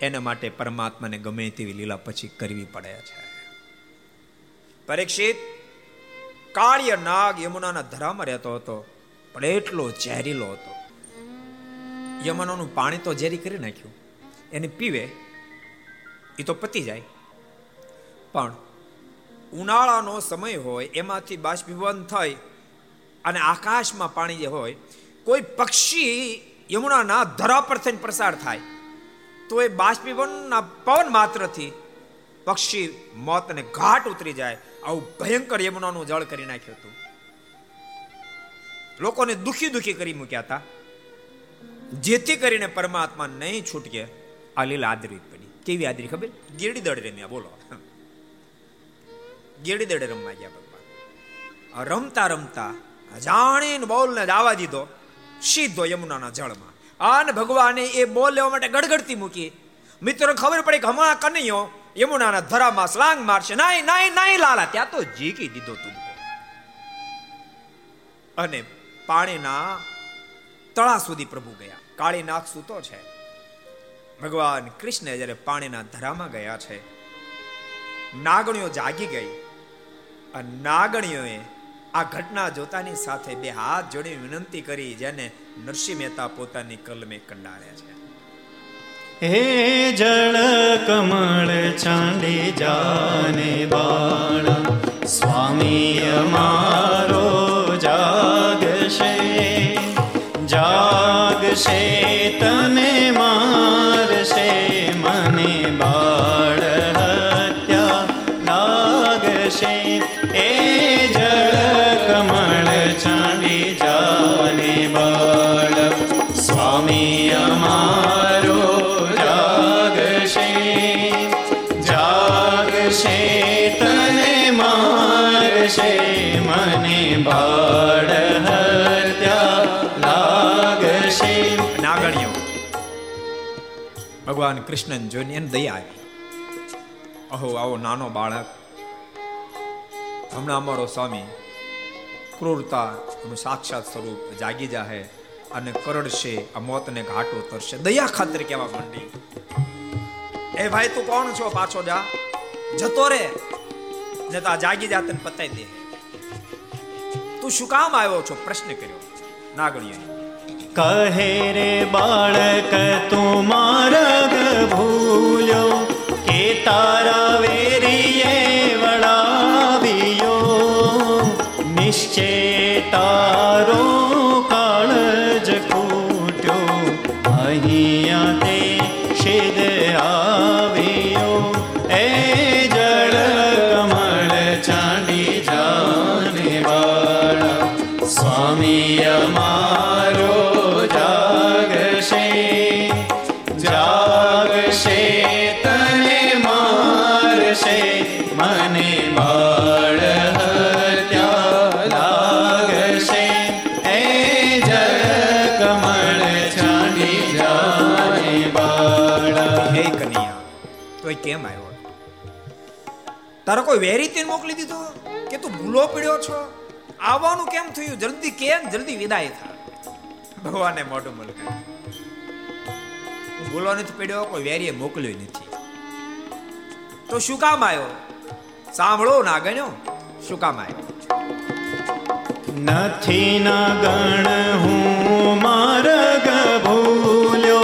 એના માટે પરમાત્માને ગમે તેવી લીલા પછી કરવી પડે છે. પરીક્ષિત, કાળ્ય નાગ યમુનાના ધરામાં રહેતો હતો, પણ એટલો ઝેરીલો હતો. યમુનાનું પાણી તો ઝેરી કરી નાખ્યું. એને પીવે એ તો પતી જાય. પણ ઉનાળાનો સમય હોય, એમાંથી બાષ્પીભવન થઈ અને આકાશમાં પાણી જે હોય, કોઈ પક્ષી યમુનાના ધરા પર થઈને પ્રસાર થાય. તો એ બાષ્પીભવનના પવન માત્રથી પક્ષી મોતને ઘાટ ઉતરી જાય. આવું ભયંકર યમુનાનું જળ કરી નાખ્યું હતું. લોકોને દુખી દુખી કરી મૂક્યા હતા. જેથી કરીને પરમાત્મા નહીં છૂટકે આ લીલા આદરી પડી કેવી આદરી ખબર? ગીરડી દડ રમ્યા, બોલો. ગીરડી દડ રમવા ગયા ભગવાન. રમતા રમતા જાણીને બોલને દાવા દીધો. સીધો યમુનાના જળમાં. અને ભગવાને એ બોલ લેવા માટે ગડગડતી મૂકી. મિત્રો ખબર પડી કે હમણાં કનૈયો યમુનાના ધરામાં સ્લાંગ મારશે. નાય નાય નાય, લાલા, ત્યાં તો જીકી દીધો તું. અને પાણીના તળા સુધી પ્રભુ ગયા. કાળી નાખ સૂતો છે. ભગવાન કૃષ્ણ જ્યારે પાણીના ધરામાં ગયા છે, નાગણીઓ જાગી ગઈ. અને નાગણીઓએ આ ઘટના જોતાની સાથે બે હાથ જોડી વિનંતી કરી, જેને નરસિંહ મહેતા પોતાની કલમે કંડારે છે. હે જળ કમળ ચાંડી જાને બાણ સ્વામી અમારો જાગશે જાગશે ભગવાન કૃષ્ણ જોઈને એને દયા અહો, આવો નાનો બાળક. હમણાં અમારો સ્વામી ક્રૂરતા સાક્ષાત સ્વરૂપ જાગી જાહે અને કરડશે, આ મોતને ઘાટ ઉતરશે દયા ખાતર કેવા માંડી. એ ભાઈ, તું કોણ છો? પાછો જા. જતો રે. જતા જાગી જા, તને પતાઈ દે. તું શું કામ આવ્યો છો? પ્રશ્ન કર્યો. નાગણીએ કહે રે બાળક, તું માર્ગ ભૂલ્યો કે તારા વેરીએ વળાવ્યો? નિશ્ચય તારો કાળજ ખૂટ્યો. અહીંયા તારો કોઈ વેરી તેને મોકલી દીધો? કે તું ભૂલો પડ્યો છો? આવવાનું કેમ થયું? જલ્દી કેમ? જલ્દી વિદાય થા. ભગવાને મોઢું મલકાયું ભૂલો નથી પડ્યો, કોઈ વેરીએ મોકલ્યો નથી. તો શું કામ આવ્યો? સાંભળો ના ગણ્યો શું કામ આવ્યો? નથી ના ગણ હું માર્ગ ભૂલ્યો.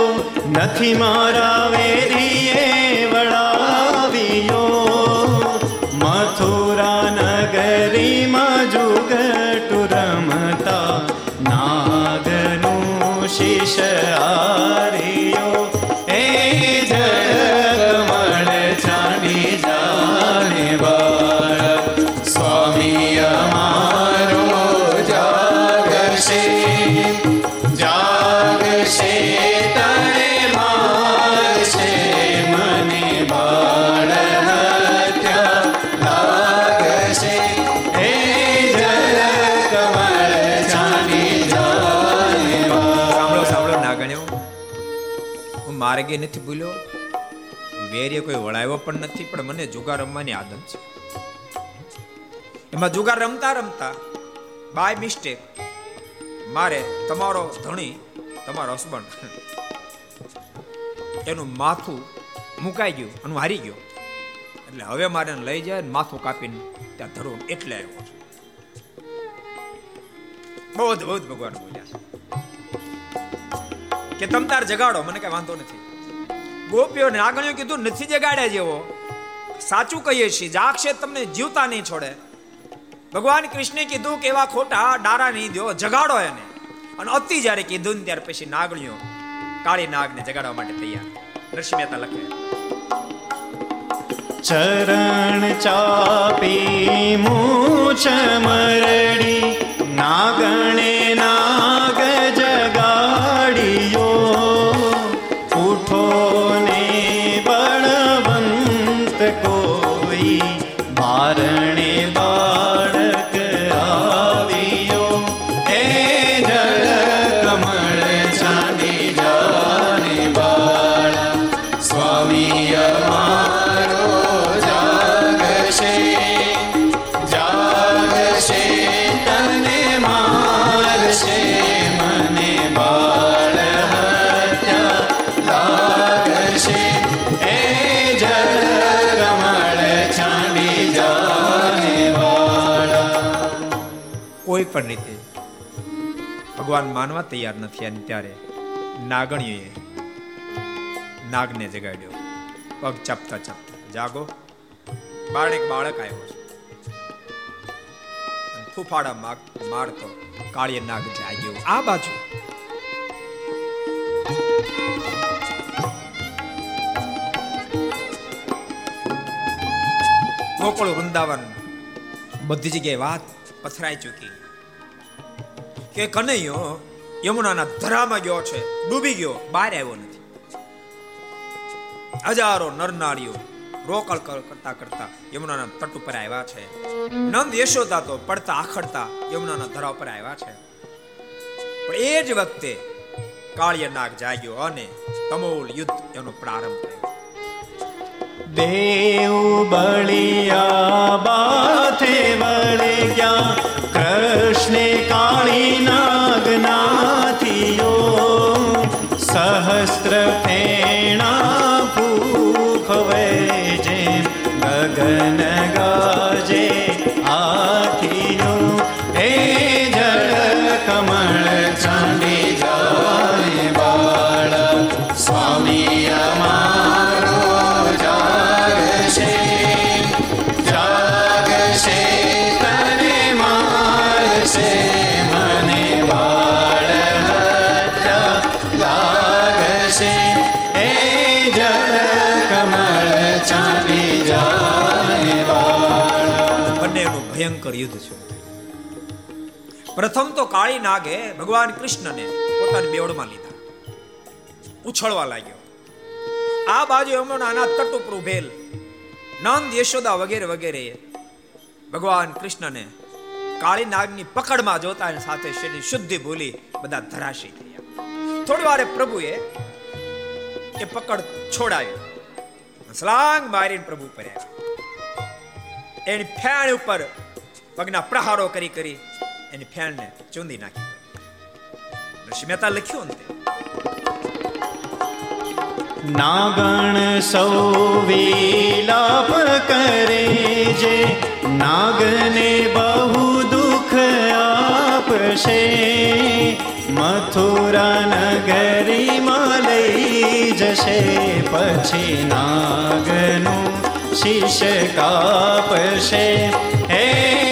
નથી મારા વેરીએ હું નથી ભૂલ્યો. વેરીએ કોઈ વળાવ્યો પણ નથી, પણ મને જુગાર રમવાની આદત છે. એમાં જુગાર રમતા રમતા બાય મિસ્ટેક મારે તમારો ધણી, તમારો હસબન્ડ એનું માથું મુકાઈ ગયું અને હારી ગયો. એટલે હવે મારે લઈ જાય માથું કાપીને ત્યાં ધરો એટલે આવ્યો બહુ બહુ ભગવાન બોલ્યા કે તમ તાર જગાડો, મને કઈ વાંધો નથી. ગોપીઓને આગળ્યો કીધું, નથી જગાડ્યા જેવો. સાચું કહીએ છીએ જાગશે તમને જીવતા નહીં છોડે. ભગવાન કૃષ્ણે કીધું કે એવા ખોટા ડારા નહીં દો, જગાડો એને. અને અતિ જ્યારે કીધું ને ત્યાર પછી નાગણીઓ કાળી નાગને જગાડવા માટે તૈયાર. નરસિંહ મહેતા લખે. ચરણ ચાપી મૂછ મરડી, નાગણે નાગ પણ રીતે. ભગવાન માનવા તૈયાર નથી અને ત્યારે નાગણીએ નાગને જગાડ્યો. પગ ચપતા ચપતા. જાગો. બાળક બાળક આવ્યો છે. ફૂફાડા મારતો કાળીય નાગ જાગ્યો. આ બાજુ. ગોકુળ વૃંદાવન બધી જગ્યાએ વાત પથરાઈ ચૂકી. કે કનૈયો યમુનાના ધરામાં ગયો છે, ડૂબી ગયો, બહાર આવ્યો નથી. હજારો નરનાળીઓ રોકળ કરતા કરતા યમુનાના તટ ઉપર આવ્યા છે. નંદ યશોદા તો પડતા આખડતા યમુનાના ધરા ઉપર આવ્યા છે. પણ એ જ વખતે કાળિય નાગ જાગ્યો અને તમોલ યુદ્ધ એનો પ્રારંભ થયો. દેવ બળિયા બાથે વળે કૃષ્ણે કાળી યુદ્ધ છે પ્રથમ તો કાળી નાગે ભગવાન કૃષ્ણને પોતાની બેવડમાં લીધા. ઉછળવા લાગ્યો. આ બાજુ યમુનાના તટ ઉપર ઉભેલ નંદ, યશોદા વગેરે વગેરે ભગવાન કૃષ્ણને કાળી નાગની પકડમાં જોતા એની સાથે શરીર શુદ્ધિ ભૂલી બધા ધરાશી થયા. થોડી વારે પ્રભુએ એ પકડ છોડાવી. સ્લાંગ મારીને પ્રભુ પર એની ફેણ ઉપર પગના પ્રહારો કરી કરી એની ફેણને ચૂંદી નાખી. ઋષિ મહેતા લખ્યું અંતે. નાગણ સૌ વિલાપ કરે જે, નાગને બહુ દુઃખ આપશે. મથુરા નગરીમાં લઈ જશે, પછી નાગનું શીશ કાપશે. હે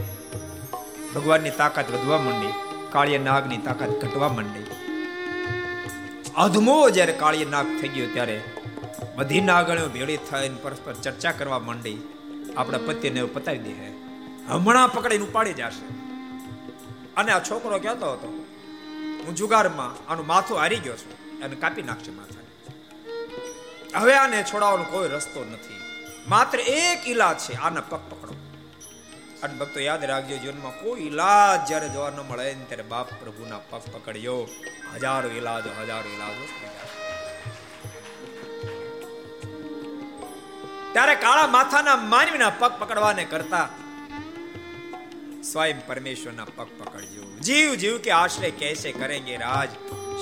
ભગવાનની તાકાત વધવા માંડી કાળિયા નાગની તાકાત ઘટવા માંડી. અધમો જ્યારે કાળિયા નાગ થઈ ગયો ત્યારે બધી નાગણીઓ ભેળી થઈને પરસ્પર ચર્ચા કરવા માંડી. આપણા પતિને પતાવી દે હમણાં પકડીને ઉપાડી જશે. અને આ છોકરો કહેતો હતો, હું જુગારમાં આનું માથું હારી ગયો છું અને કાપી નાખશે માથા હવે આને છોડાવવાનો કોઈ રસ્તો નથી. માત્ર એક ઈલાજ છે, આના પગ પકડો. અને ભક્તો, યાદ રાખજો, જીવનમાં કોઈ ઈલાજ જ્યારે જોવા ન મળે ને ત્યારે બાપ પ્રભુના પગ પકડ્યો હજારો ઈલાજો હજારો ઈલાજો. ત્યારે કાળા માથાના માનવીના પગ પકડવાને કરતા સ્વયં પરમેશ્વરના પગ પકડજો. જીવ જીવ કે આશરે કેસે કરેંગે રાજ.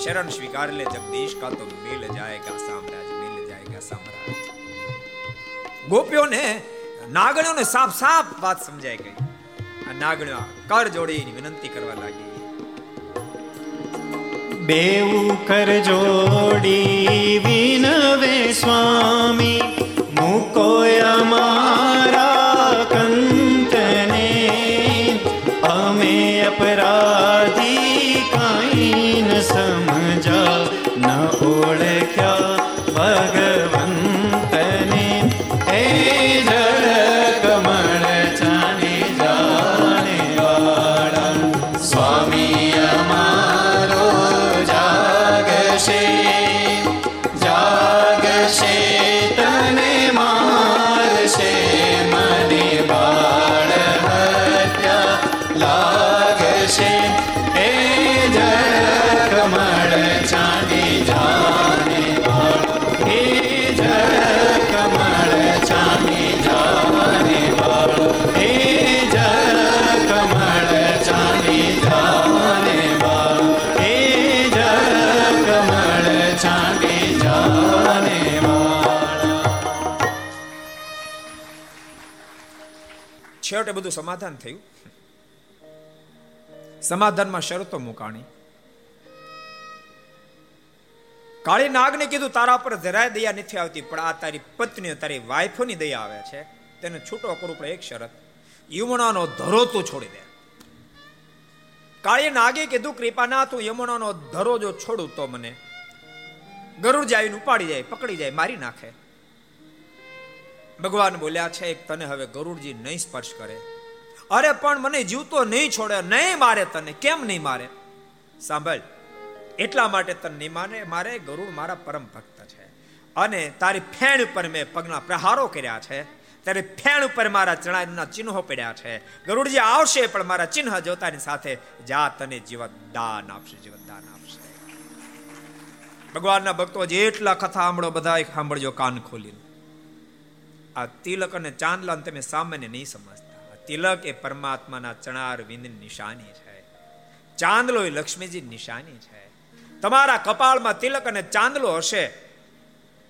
શરણ સ્વીકાર લે જગદીશ, કા તો મિલ જાયેગા સામ્રાજ્ય મિલ જાયેગા સામ્રાજ્ય ગોપ્યોને નાગણીઓને સાફ સાફ વાત સમજાઈ ગઈ. નાગણીઓ કર જોડીની વિનંતી કરવા લાગી. બેઉ કર જોડી વિનવે સ્વામી, મૂકો અમારા બધું સમાધાન થયું. સમાધાનમાં શરતો મુકાણી. કાળી નાગને કીધું, તારા પર જરાય દયા નથી આવતી, પણ આ તારી પત્ની તારી વાઈફોની દયા આવે છે. તેને છૂટો કરવું પડે એક શરત, યમુનાનો ધરો તું છોડી દે. કાળી નાગે કીધું કૃપાના તું યમુનાનો ધરો જો છોડું તો મને. ગરુડ આવીને ઉપાડી જાય, પકડી જાય, મારી નાખે. ભગવાન બોલ્યા, છે તને હવે ગરુડજી નહીં સ્પર્શ કરે. અરે પણ મને જીવતો નહીં છોડે, નહીં મારે તને, કેમ નહીં મારે? સાંભળ, એટલા માટે તને નહીં માને, મારે ગરુડ મારા પરમ ભક્ત છે. અને તારી ફેણ ઉપર મેં પગના પ્રહારો કર્યા છે. તારી ફેણ ઉપર મારા ચણાના ચિહ્નો પડ્યા છે. ગરુડજી આવશે, પણ મારા ચિહ્ન જોતાની સાથે જા તને જીવત દાન આપશે, જીવત દાન આપશે. ભગવાનના ભક્તો, જેટલા કથા સાંભળો બધા સાંભળજો કાન ખોલીને. આ તિલક અને ચાંદલાને તમે સામાન્ય નહીં સમજતા. તિલક એ પરમાત્માના ચણાર વિંદની નિશાની છે. ચાંદલો એ લક્ષ્મીજી નિશાની છે. તમારા કપાળમાં તિલક અને ચાંદલો હશે.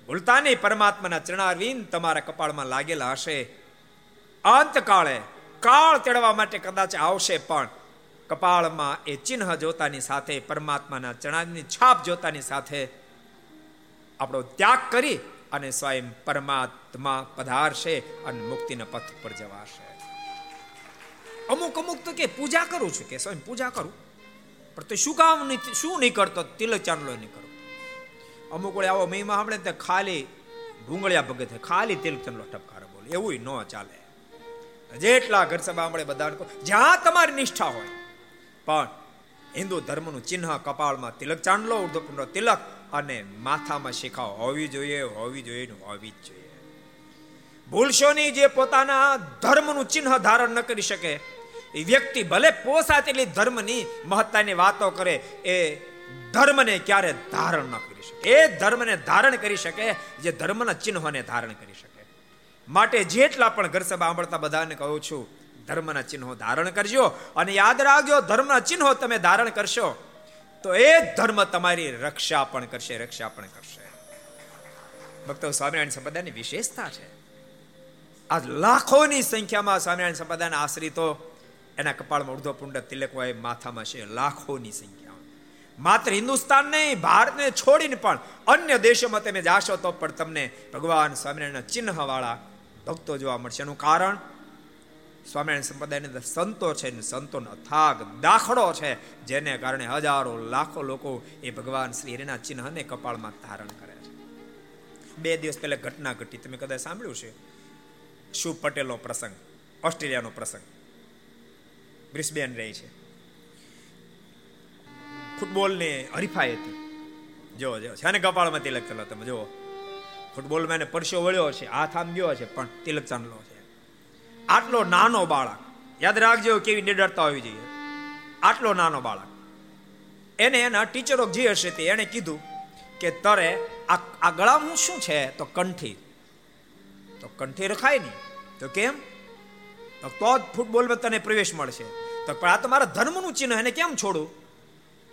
ભૂલતા નહીં પરમાત્માના ચરણારવિંદ તમારા કપાળમાં લાગેલા હશે. અંતકાળે કાળ તેડવા માટે કદાચ આવશે પણ કપાળમાં એ ચિહ્ન જોતાની સાથે, પરમાત્માના ચણાની છાપ જોતાની સાથે આપણો ત્યાગ કરી અને સ્વયં પરમાત્મા પધારશે અને મુક્તિના પથ પર જવાશે. અમુક અમુક તો કે પૂજા કરું છું કે સ્વામી પૂજા કરું. પણ તે શું કામ નહીં શું નહીં કરતો તિલક ચાંદલો નહીં કરો અમુક વડે આવો મહિમા સાંભળે તે ખાલી ભૂંગળિયા ભગત ખાલી તિલક ચાંદલો ટપકારો બોલે. એવું ન ચાલે. જેટલા ઘર સભા સાંભળે બધા જ્યાં તમારી નિષ્ઠા હોય. પણ હિન્દુ ધર્મનું ચિહ્ન કપાળમાં તિલક ચાંદલો, ઉર્ધ્વપુંડો તિલક અને માથામાં શિખાઓ. હોવી જોઈએ હોવી જોઈએ હોવી જ જોઈએ. ભૂલશો નહીં જે પોતાના ધર્મનું ચિહ્ન ધારણ ન કરી શકે. વ્યક્તિ ભલે પોસાય તેટલી ધર્મની મહત્તાની વાતો કરે, એ ધર્મને ક્યારે ધારણ ન કરી શકે. એ ધર્મને ધારણ કરી શકે જે ધર્મના ચિહ્નોને ધારણ કરી શકે. માટે જેટલા પણ ઘર સભા સાંભળતા બધાને કહું છું, ધર્મના ચિહ્નો ધારણ કરજો અને યાદ રાખજો, ધર્મના ચિહ્નો તમે ધારણ કરશો, તો એ ધર્મ તમારી રક્ષા પણ કરશે, રક્ષા પણ કરશે. ભક્તો, સ્વામિનારાયણ સંપ્રદાયની વિશેષતા છે. આ લાખોની સંખ્યામાં સ્વામિનારાયણ સંપ્રદાયના આશ્રિતો એના કપાળમાં ઉર્ધ્વ પુંડ તિલક હોય, માથામાં છે લાખોની સંખ્યા માત્ર હિન્દુસ્તાન નહીં, ભારતને છોડીને પણ અન્ય દેશોમાં તમે જાશો તો પણ તમને ભગવાન સ્વામિનારાયણના ચિહ્ન વાળા ભક્તો જોવા મળશે. એનું કારણ? સ્વામિનારાયણ સંપ્રદાયની અંદર સંતો છે ને સંતોનો અથાગ દાખલો છે, જેને કારણે હજારો લાખો લોકો એ ભગવાન શ્રી હરિના ચિહ્નને કપાળમાં ધારણ કરે છે. બે દિવસ પહેલા ઘટના ઘટી. તમે કદાચ સાંભળ્યું છે શુભ પટેલનો પ્રસંગ, ઓસ્ટ્રેલિયાનો પ્રસંગ. બ્રિસ્બેન રહે છે. ફૂટબોલની હરીફાઈ હતી. જો જો છે ને કપાળમાં તિલક ચાલો તમે, જુઓ. ફૂટબોલમાં એને પરસ્યો વળ્યો છે હાથ આમ ગયો છે પણ તિલક ચાંદલો છે. આટલો નાનો બાળક, યાદ રાખજો કેવી નિડરતા હોવી જોઈએ. આટલો નાનો બાળક. એને એના ટીચરો જે હશે તે એને કીધું કે તરે આ ગળામાં શું છે? તો કંઠી. તો કંઠી રખાય નહીં તો કેમ? તો જ ફૂટબોલમાં તને પ્રવેશ મળશે. તો પણ આ તો મારા ધર્મનું ચિહ્ન એને કેમ છોડું?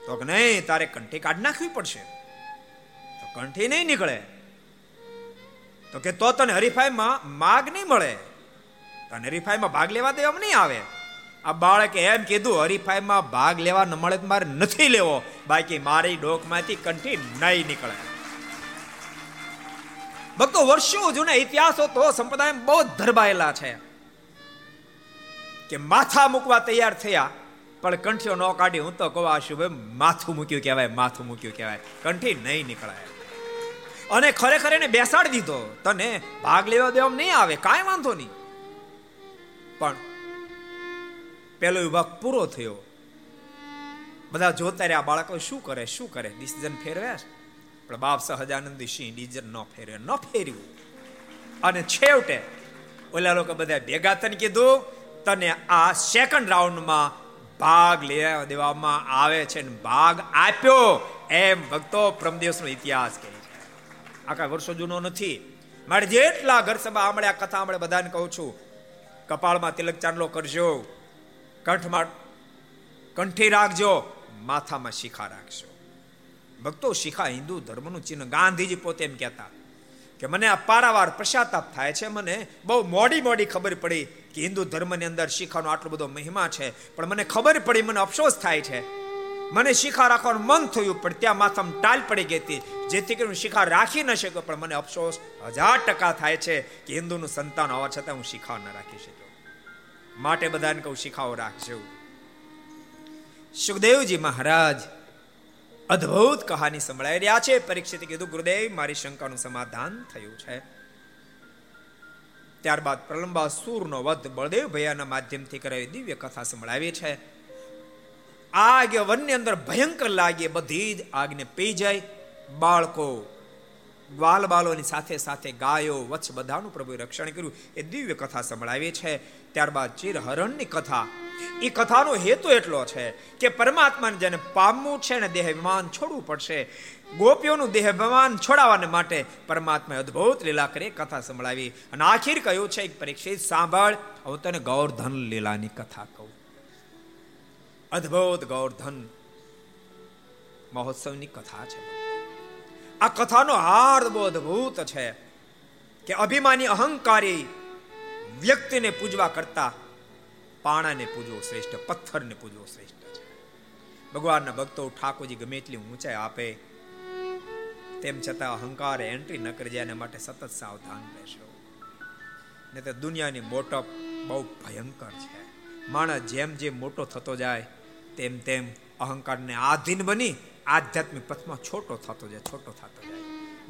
તો કે નહીં, તારે કંઠી કાઢ નાખવી પડશે. તો કંઠી નહીં નીકળે. તો કે તો તને હરીફાઈમાં માગ નહીં મળે. તને હરીફાઈમાં ભાગ લેવા દેવામાં નહીં આવે. આ બાળકે એમ કીધું, હરીફાઈમાં ભાગ લેવા ન મળે તો મારે નથી લેવો. બાકી મારી ડોકમાંથી કંઠી નહીં નીકળે. ભક્તો, વર્ષો જૂના ઇતિહાસો તો સંપ્રદાય બહુ ધરબાયેલા છે. કે માથા મૂકવા તૈયાર થયા, પણ કંઠીઓ ન કાઢી હું તો કહું આ શુભે માથું મૂક્યું કહેવાય, માથું મૂક્યું કહેવાય. કંઠી નહીં નીકળાય. અને ખરેખર એને બેસાડી દીધો. તને ભાગ લેવા દેવા નહીં આવે, કાંઈ વાંધો નહીં. પણ પેલો વિભાગ પૂરો થયો. બધા જોતા રહ્યા, બાળકો શું કરે શું કરે? ડિસિઝન ફેરવ્યા પણ બાપ સહજાનંદી સિંહ ડિસિઝન ન ફેરવે, ન ફેર્યું. અને છેવટે ઓલા લોકો બધા ભેગા તને કીધું તને આ સેકન્ડ રાઉન્ડમાં ભાગ લેવા દેવામાં આવે છે ને ભાગ આપ્યો. એમ ભક્તો પ્રમદેશનો ઇતિહાસ કહે છે. આખા વર્ષો જૂનો નથી. મારે જેટલા ઘર સભા આમળે આ કથા આમળે બધાને કહું છું, કપાળમાં તિલક ચાંદલો કરજો, કંઠમાં કંઠી રાખજો, માથામાં શિખા રાખજો. ભક્તો શિખા હિન્દુ ધર્મનું ચિહ્ન ગાંધીજી પોતે એમ કહેતા. કે મને આ પારાવાર પશ્ચાતાપ થાય છે, મને બહુ મોડી મોડી ખબર પડી કે હિન્દુ ધર્મની અંદર શિખાનો આટલો બધો મહિમા છે, પણ મને ખબર પડી, મને અફસોસ થાય છે. મને શિખા રાખવાનું મન થયું, પણ ત્યાં માથામાં ટાલ પડી ગઈ હતી. જેથી કરીને હું શિખા રાખી ન શક્યો, પણ મને અફસોસ હજાર ટકા થાય છે કે હિન્દુનું સંતાન હોવા છતાં હું શિખા ન રાખી શક્યો. માટે બધાને કહું શિખાઓ રાખજો. સુખદેવજી મહારાજ અદ્ભુત કહાની સંભળાઈ રહ્યા છે. પરીક્ષિત કીધું, ગુરુદેવ, મારી શંકાનું સમાધાન થયું છે. ત્યારબાદ પ્રલંબા સૂરનો વધ બળદેવ ભૈયાના માધ્યમથી કરાવી દિવ્ય કથા સંભળાવી છે. આગ વનની અંદર ભયંકર લાગે, બધી જ આગને પી જાય. બાળકો ગ્વાલ બાલોની સાથે સાથે ગાયો વચ્છ બધાનું પ્રભુએ રક્ષણ કર્યું. એ દિવ્ય કથા સંભળાવી છે. ત્યારબાદ ચિરહરણની કથા. એ કથાનો હેતુ એટલો છે કે પરમાત્માને જેને પામવું છે ને દેહ વિમાન છોડવું પડશે. ગોપીઓનું દેહ વિમાન છોડાવવાને માટે પરમાત્માએ અદ્ભુત લીલા કરી કથા સંભળાવી અને આખીર કહ્યું છે પરીક્ષિત સાંભળ, હું તને ગૌરધન લીલાની કથા કહું. અદ્ભુત ગૌરધન મહોત્સવની કથા છે. આ કથાનો હાર્દ બહુ અદ્ભુત છે કે અભિમાની અહંકારી વ્યક્તિને પૂજવા કરતા પાણાને પૂજવો શ્રેષ્ઠ, પથ્થરને પૂજવો શ્રેષ્ઠ. છે ભગવાનના ભક્તો ઠાકોરજી ગમે એટલી ઊંચાઈ આપે, તેમ છતાં અહંકાર એન્ટ્રી ન કરી જાય, એના માટે સતત સાવધાન રહેશો. ને તો દુનિયાની મોટપ બહુ ભયંકર છે. માણસ જેમ જેમ મોટો થતો જાય, તેમ તેમ અહંકારને આધીન બની આધ્યાત્મિક પથમાં છોટો થતો જાય, છોટો થતો જાય.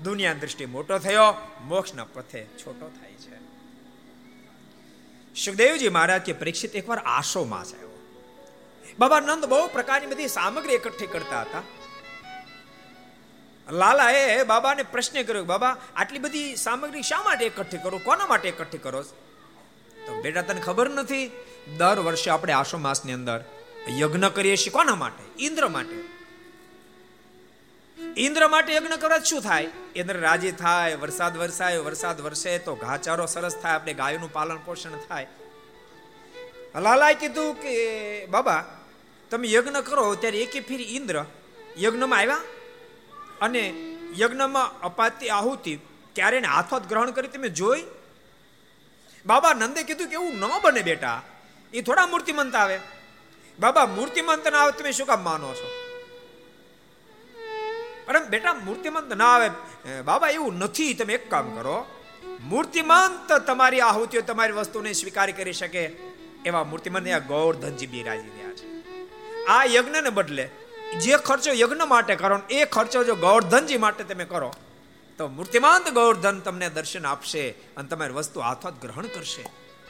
દુનિયા દ્રષ્ટિ મોટો થયો, મોક્ષના પથે છોટો થાય. સુખદેવજી મહારાજ કે પરીક્ષિત એકવાર આશોમાં આવ્યો બાબા નંદ બહુ પ્રકારની બધી સામગ્રી એકઠી કરતા હતા. લાલાએ બાબાને પ્રશ્ન કર્યો, બાબા, આટલી બધી સામગ્રી શા માટે એકઠી કરો? કોના માટે એકઠી કરો? તો બેટા, તને ખબર નથી, દર વર્ષે આપણે આશો માસની અંદર યજ્ઞ કરીએ છીએ. કોના માટે? ઇન્દ્ર માટે. ઇન્દ્ર માટે યજ્ઞ કરવા શું થાય? ઇન્દ્ર રાજી થાય, વરસાદ વરસાય, વરસાદ વરસે તો ઘાચારો સરસ થાય, આપણે ગાયનું પાલન પોષણ થાય. લાલાએ કીધું કે, બાબા, તમે યજ્ઞ કરો ત્યારે એકે ફેરી ઇન્દ્ર યજ્ઞમાં આવ્યા? અને યજ્ઞમાં અપાતી આહુતિ ક્યારે હાથો ગ્રહણ કરી તમે જોઈ? બાબા નંદે કીધું કે, એવું ન બને બેટા, એ થોડા મૂર્તિમંત આવે. બાબા, મૂર્તિમંત ના આવે, તમે શું કામ માનો છો? અરે બેટા, મૂર્તિમંત ના આવે. બાબા, એવું નથી. તમે એક કામ કરો. મૂર્તિમંત તમારી આહુતિઓ, તમારી વસ્તુને સ્વીકાર કરી શકે એવા મૂર્તિમંત ગૌરધનજી બિરાજી રહ્યા છે. આ યજ્ઞને બદલે જે ખર્ચો યજ્ઞ માટે કરો એ ખર્ચો જો ગૌરધનજી માટે તમે કરો, તો મૂર્તિમાંત ગૌરધન તમને દર્શન આપશે અને તમારી વસ્તુ હાથોત ગ્રહણ કરશે.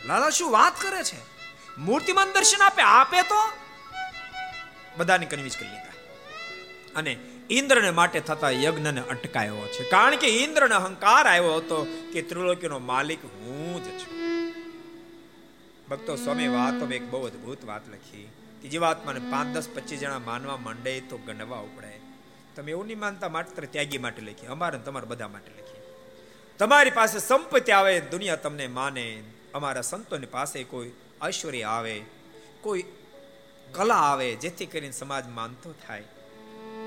લાલા, શું વાત કરે છે? મૂર્તિમાન દર્શન આપે આપે તો? બધાને કન્વિન્સ કરી લીધા. અને ઇન્દ્રને માટે થતા યજ્ઞને અટકાયો છે. કારણ કે ઇન્દ્રને અહંકાર આવ્યો હતો કે ત્રિલોકીનો માલિક હું જ છું. ભક્તો, સ્વામી, વાતો એક બહુ અદભુત વાત લખી કે જીવાત્માને પાંચ, દસ, પચીસ જણા માનવા માંડે તો ગણવા ઉપડે. તમે એવું નહીં માનતા, માત્ર ત્યાગી માટે લખી. અમારે તમારા બધા માટે લખી. તમારી પાસે સંપત્તિ આવે, દુનિયા તમને માને. અમારા સંતોની પાસે કોઈ ઐશ્વર્ય આવે, કોઈ કલા આવે, જેથી કરીને સમાજ માનતો થાય.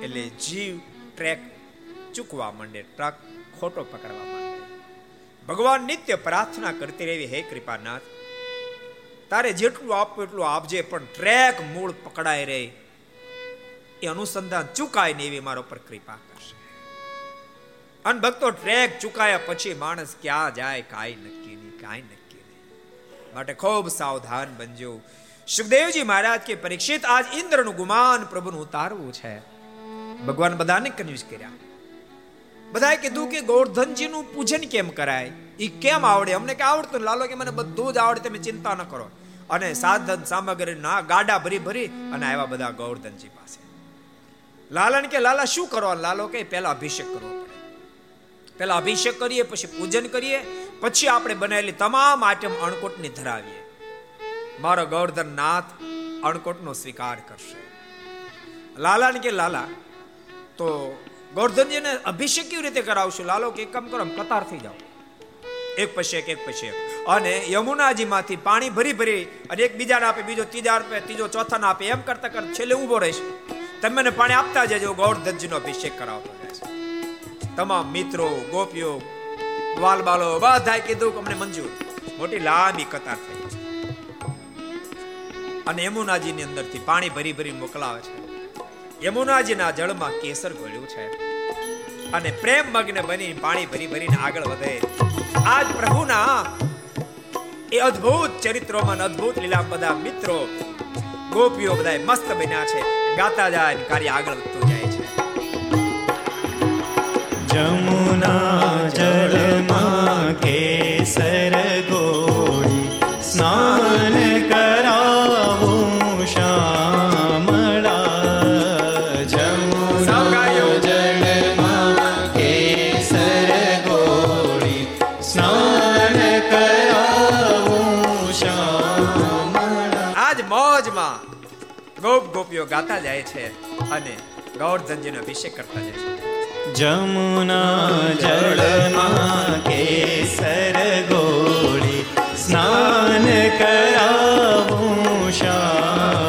એટલે જીવ ટ્રેક ચૂકવા માંડે, ટ્રક ખોટો પકડવા માંડે. ભગવાન નિત્ય પ્રાર્થના કરતી રહેવી હે કૃપાનાથ. તારે જેટલું આપવું એટલું આપજે, પણ ટ્રેક મૂળ પકડાય રહે એ અનુસંધાન ચૂકાય ને એવી મારા પર કૃપા કરશે. અને ભક્તો ટ્રેક ચૂકાયા પછી માણસ ક્યાં જાય, કાંઈ નક્કી નહીં, કાંઈ નક્કી નહીં. માટે ખૂબ સાવધાન બનજો. સુખદેવજી મહારાજ કે પરીક્ષિત, આજ ઇન્દ્રનું ગુમાન પ્રભુનું ઉતારવું છે. ભગવાન બધાને કન્વિન્સ કર્યા. બધાએ કીધું કે ગોવર્ધનજીનું પૂજન કેમ કરાય? એ કેમ આવડે? અમને કે આવડતું લાલો કે મને બધું જ આવડે, તમે ચિંતા ન કરો. અને સાધન સામગ્રી ના ગાડા ભરી ભરી અને આવ્યા બધા ગોવર્ધનજી પાસે. લાલન કે, લાલા, શું કરો? લાલો કે, પહેલા અભિષેક કરવો પડે. પહેલા અભિષેક કરીએ, પછી પૂજન કરીએ, પછી આપણે બનાવેલી તમામ આઈટમ અણકોટની ધરાવીએ. મારો ગોવર્ધન નાથ અણકોટનો સ્વીકાર કરશે. લાલાને કે, લાલા તો ગોવર્ધનજીને અભિષેક કેવી રીતે કરાવશું? લાલો કે એક કામ કરો કતાર થઈ જાઓ. એક પછી એક એક પછી એક. અને યમુનાજીમાંથી પાણી ભરી ભરી અને એક બીજાને આપે, બીજો ત્રીજા આપે, ત્રીજો ચોથાને આપે, એમ કરતા કરતા છેલ્લે ઊભો રહીશ. તમે મને પાણી આપતા જજો ગોવર્ધનજીનો અભિષેક કરાવતો રહેશે. તમામ મિત્રો, ગોપીઓ વાલ બાલો બધાએ કીધું કે અમને મંજૂર. મોટી લાંબી કતાર થઈ. અને યમુનાજીની અંદરથી પાણી ભરી ભરી મોકલાવે છે. યમુનાજીના જળમાં કેસર ઘોળ્યું છે. અને પ્રેમ મગ્ન બની, પાણી ભરી ભરીને આગળ વધે. આજ પ્રભુના એ અદ્ભુત ચરિત્રોમાં અદ્ભુત લીલા બધા મિત્રો, ગોપીઓ બધા મસ્ત બન્યા છે. ગાતા જાય કાર્ય આગળ વધતું જાય છે. જમુના જળમાં ગોપ ગાતા જાય છે અને ગૌરધનજીનો અભિષેક કરતા જાય છે. જમુના જળમાં કેસર ગોળી સ્નાન કરાવું શામળા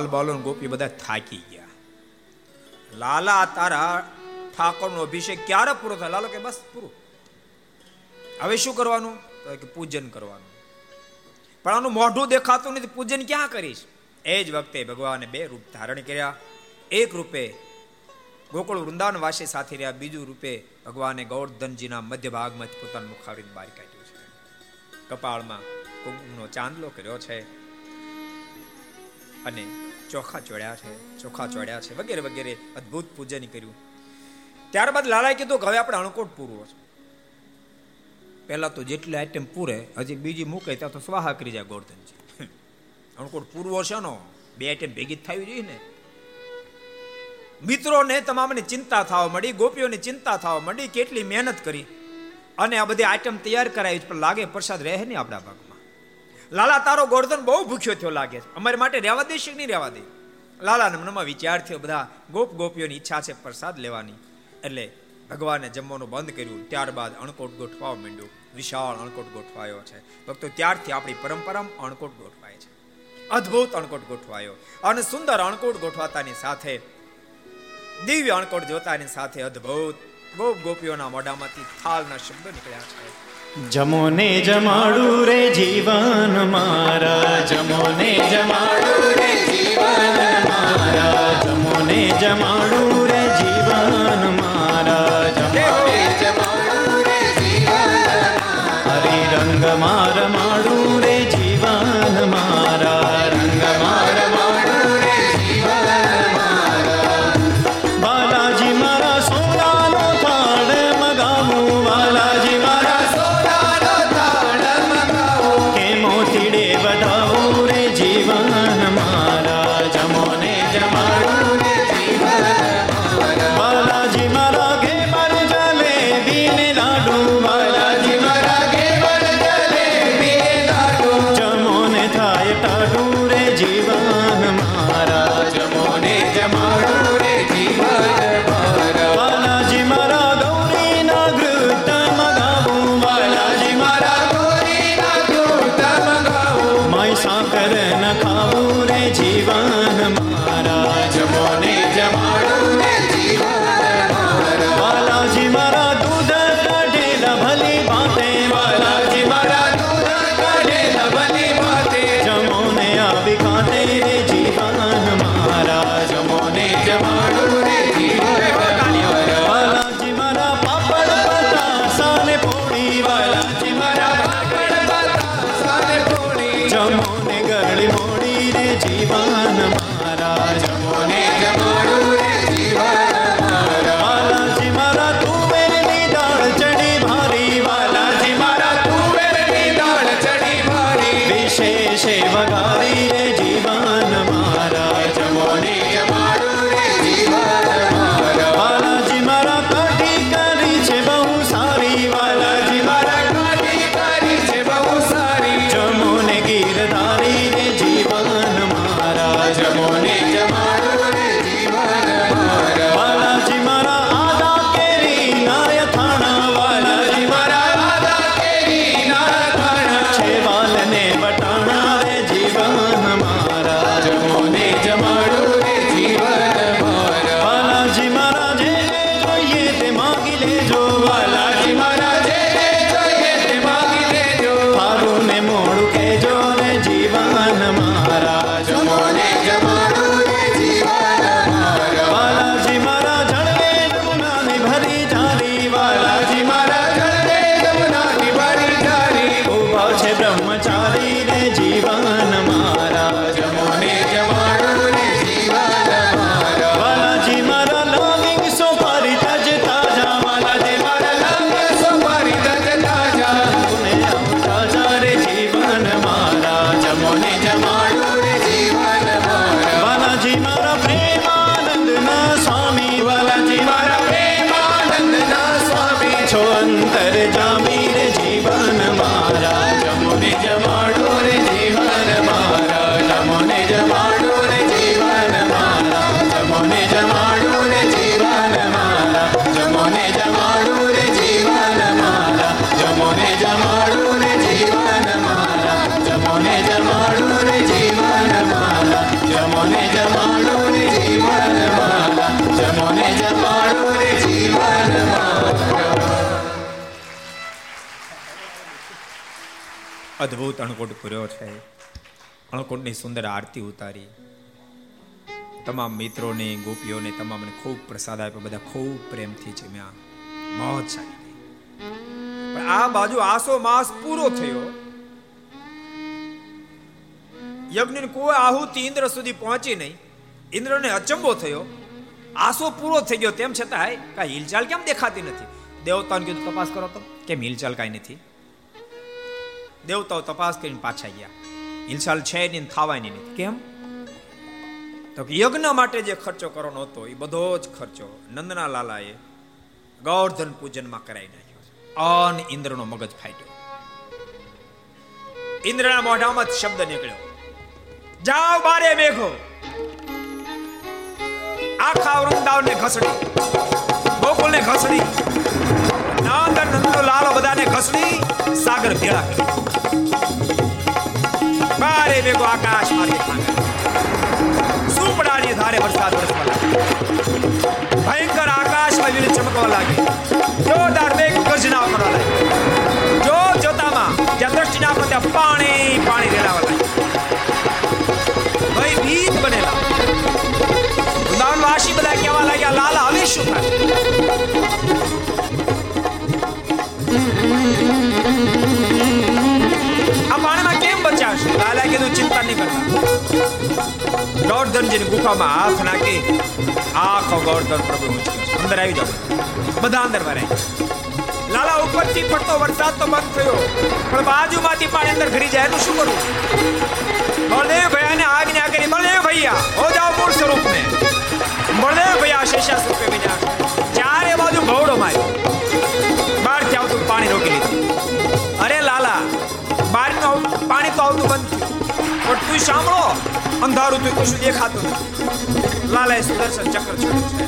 ગ્વાલ બાલો ગોપી બધા થાકી ગયા. લાલા, તારા ઠાકોરનો અભિષેક ક્યારે પૂરો થાય? લાલો કે બસ પૂરું. હવે શું કરવાનું? તો કે પૂજન કરવાનું. પણ આનું મોઢું દેખાતું નથી. પૂજન ક્યાં કરીશ? એ જ વખતે ભગવાને બે રૂપ ધારણ કર્યા. એક રૂપે ગોકુળ વૃંદાવન વાસી સાથે રહ્યા. બીજું રૂપે ભગવાને ગૌરધનજીના મધ્ય ભાગમાંથી પોતાનું મુખાવરીને બહાર કાઢ્યું છે. કપાળમાં કુંકુમનો ચાંદલો કર્યો છે. અને ચોખા ચોડ્યા છે, ચોખા ચોડ્યા છે, વગેરે વગેરે અદ્ભુત પૂજન કર્યું. ત્યારબાદ લાલાએ કીધું કે હવે આપણે અણકોટ પૂરવો છે. પહેલાં તો જેટલી આઈટમ પૂરે, હજી બીજી મૂકે ત્યાં તો સ્વાહા કરી જાય ગોર્ધનજી. અણકોટ પૂરવો છે નો બે આઈટમ ભેગી જ થવી જોઈએ ને. મિત્રોને તમામને ચિંતા થવા મળી ગોપીઓને ચિંતા થવા મળી કેટલી મહેનત કરી. અને આ બધી આઈટમ તૈયાર કરાવી પણ લાગે પ્રસાદ રહે નહીં આપણા ભાગમાં. લાલા, તારો ગોર્ધન બહુ ભૂખ્યો થયો લાગે છે. અમારી માટે રહેવા દે કે નહીં રહેવા દે? લાલાને મનમાં વિચાર થયો, બધા ગોપ ગોપીઓની ઈચ્છા છે પ્રસાદ લેવાની. એટલે ભગવાને જમવાનું બંધ કર્યું. ત્યારબાદ અણકોટ ગોઠવા માંડ્યું. વિશાળ અણકોટ ગોઠવાયો છે. ભક્તો, ત્યારથી આપણી પરંપરામાં અણકોટ ગોઠવાય છે. અદ્ભુત અણકોટ ગોઠવાયો. અને સુંદર અણકોટ ગોઠવાતાની સાથે, દિવ્ય અણકોટ જોતાની સાથે અદ્ભુત ગોપ ગોપીઓના મોઢામાંથી થાલના શબ્દો નીકળ્યા છે. જમોને જમાડું રે જીવન મારા. જમોને જમાડું રે જીવન મારા. જમોને જમાડું અદ્ભુત અણકોટ પૂર્યો છે. અણકોટની સુંદર આરતી ઉતારી. તમામ મિત્રોને, ગોપીઓને તમામને ખૂબ પ્રસાદ આપ્યો. બધા ખૂબ પ્રેમથી જમ્યા મોજ સારી પણ આ બાજુ આસો માસ પૂરો થયો. યજ્ઞ કોઈ આહુતિ ઇન્દ્ર સુધી પહોંચી નહીં. ઇન્દ્રને અચંબો થયો. આસો પૂરો થઈ ગયો. તેમ છતાં કાંઈ હિલચાલ કેમ દેખાતી નથી? દેવતાને કીધું, તપાસ કરો તો. કેમ હિલચાલ કાંઈ નથી? દેવતાઓ તપાસ કરીને પાછા ગયા. હિલસાલ છે નહીં થવાની નથી કેમ? તો યજ્ઞ માટે જે ખર્ચો કરવાનો હતો, એ બધો જ ખર્ચો નંદના લાલાએ ગૌર્ધન પૂજનમાં કરાવી નાખ્યો અન ઇન્દ્રનો મગજ ફાટ્યો. ઇન્દ્રના મોઢામાં શબ્દ નીકળ્યો. જાઓ બારે મેઘો. આખા વૃંદાવનને ઘસડી. ગોકુલને ઘસડી. નંદ નંદનો લાલો બધાને ઘસડી સાગર ભેળા બારે મેઘો આકાશ માર્ગે સુપડાની ધારે વરસાદ વરસવા લાગ્યો. ભયંકર આકાશમાં વીજ ચમકવા લાગી. જોરદાર મેઘ ગર્જના કરવા લાગી જો જોતામાં જ્યાં દ્રષ્ટિ નાખો ત્યાં પાણી પાણી રેડાવા લાગ્યું. ભય ભીત બનેલા. વૃંદાવન વાસી બધા કહેવા લાગ્યા, લાલા, હવે શું થાય? કેમ બચાવશે? લાલા કીધું ચિંતા નહીં કરતા. ગોર્ધનજીની ગુફામાં હાથ નાખી આખો બધા અંદર ભરાય લાલા, ઉપરથી પડતો વરસાદ તો બંધ થયો. પણ બાજુમાંથી પાણી અંદર ઘરી જાય એનું શું કરવું બળદેવ ભૈયાને આજ્ઞા કરી બળદેવ ભૈયા, હો જાઓ મૂળ સ્વરૂપ ને બળદેવ ભૈયા શેષા સ્વરૂપે વિનાશ. ચારે બાજુ ભવડો માર્યો. તું સાંભળો. અંધારું તો કશું દેખાતું નથી. લાલાએ સુદર્શન ચક્ર છોડ્યું છે.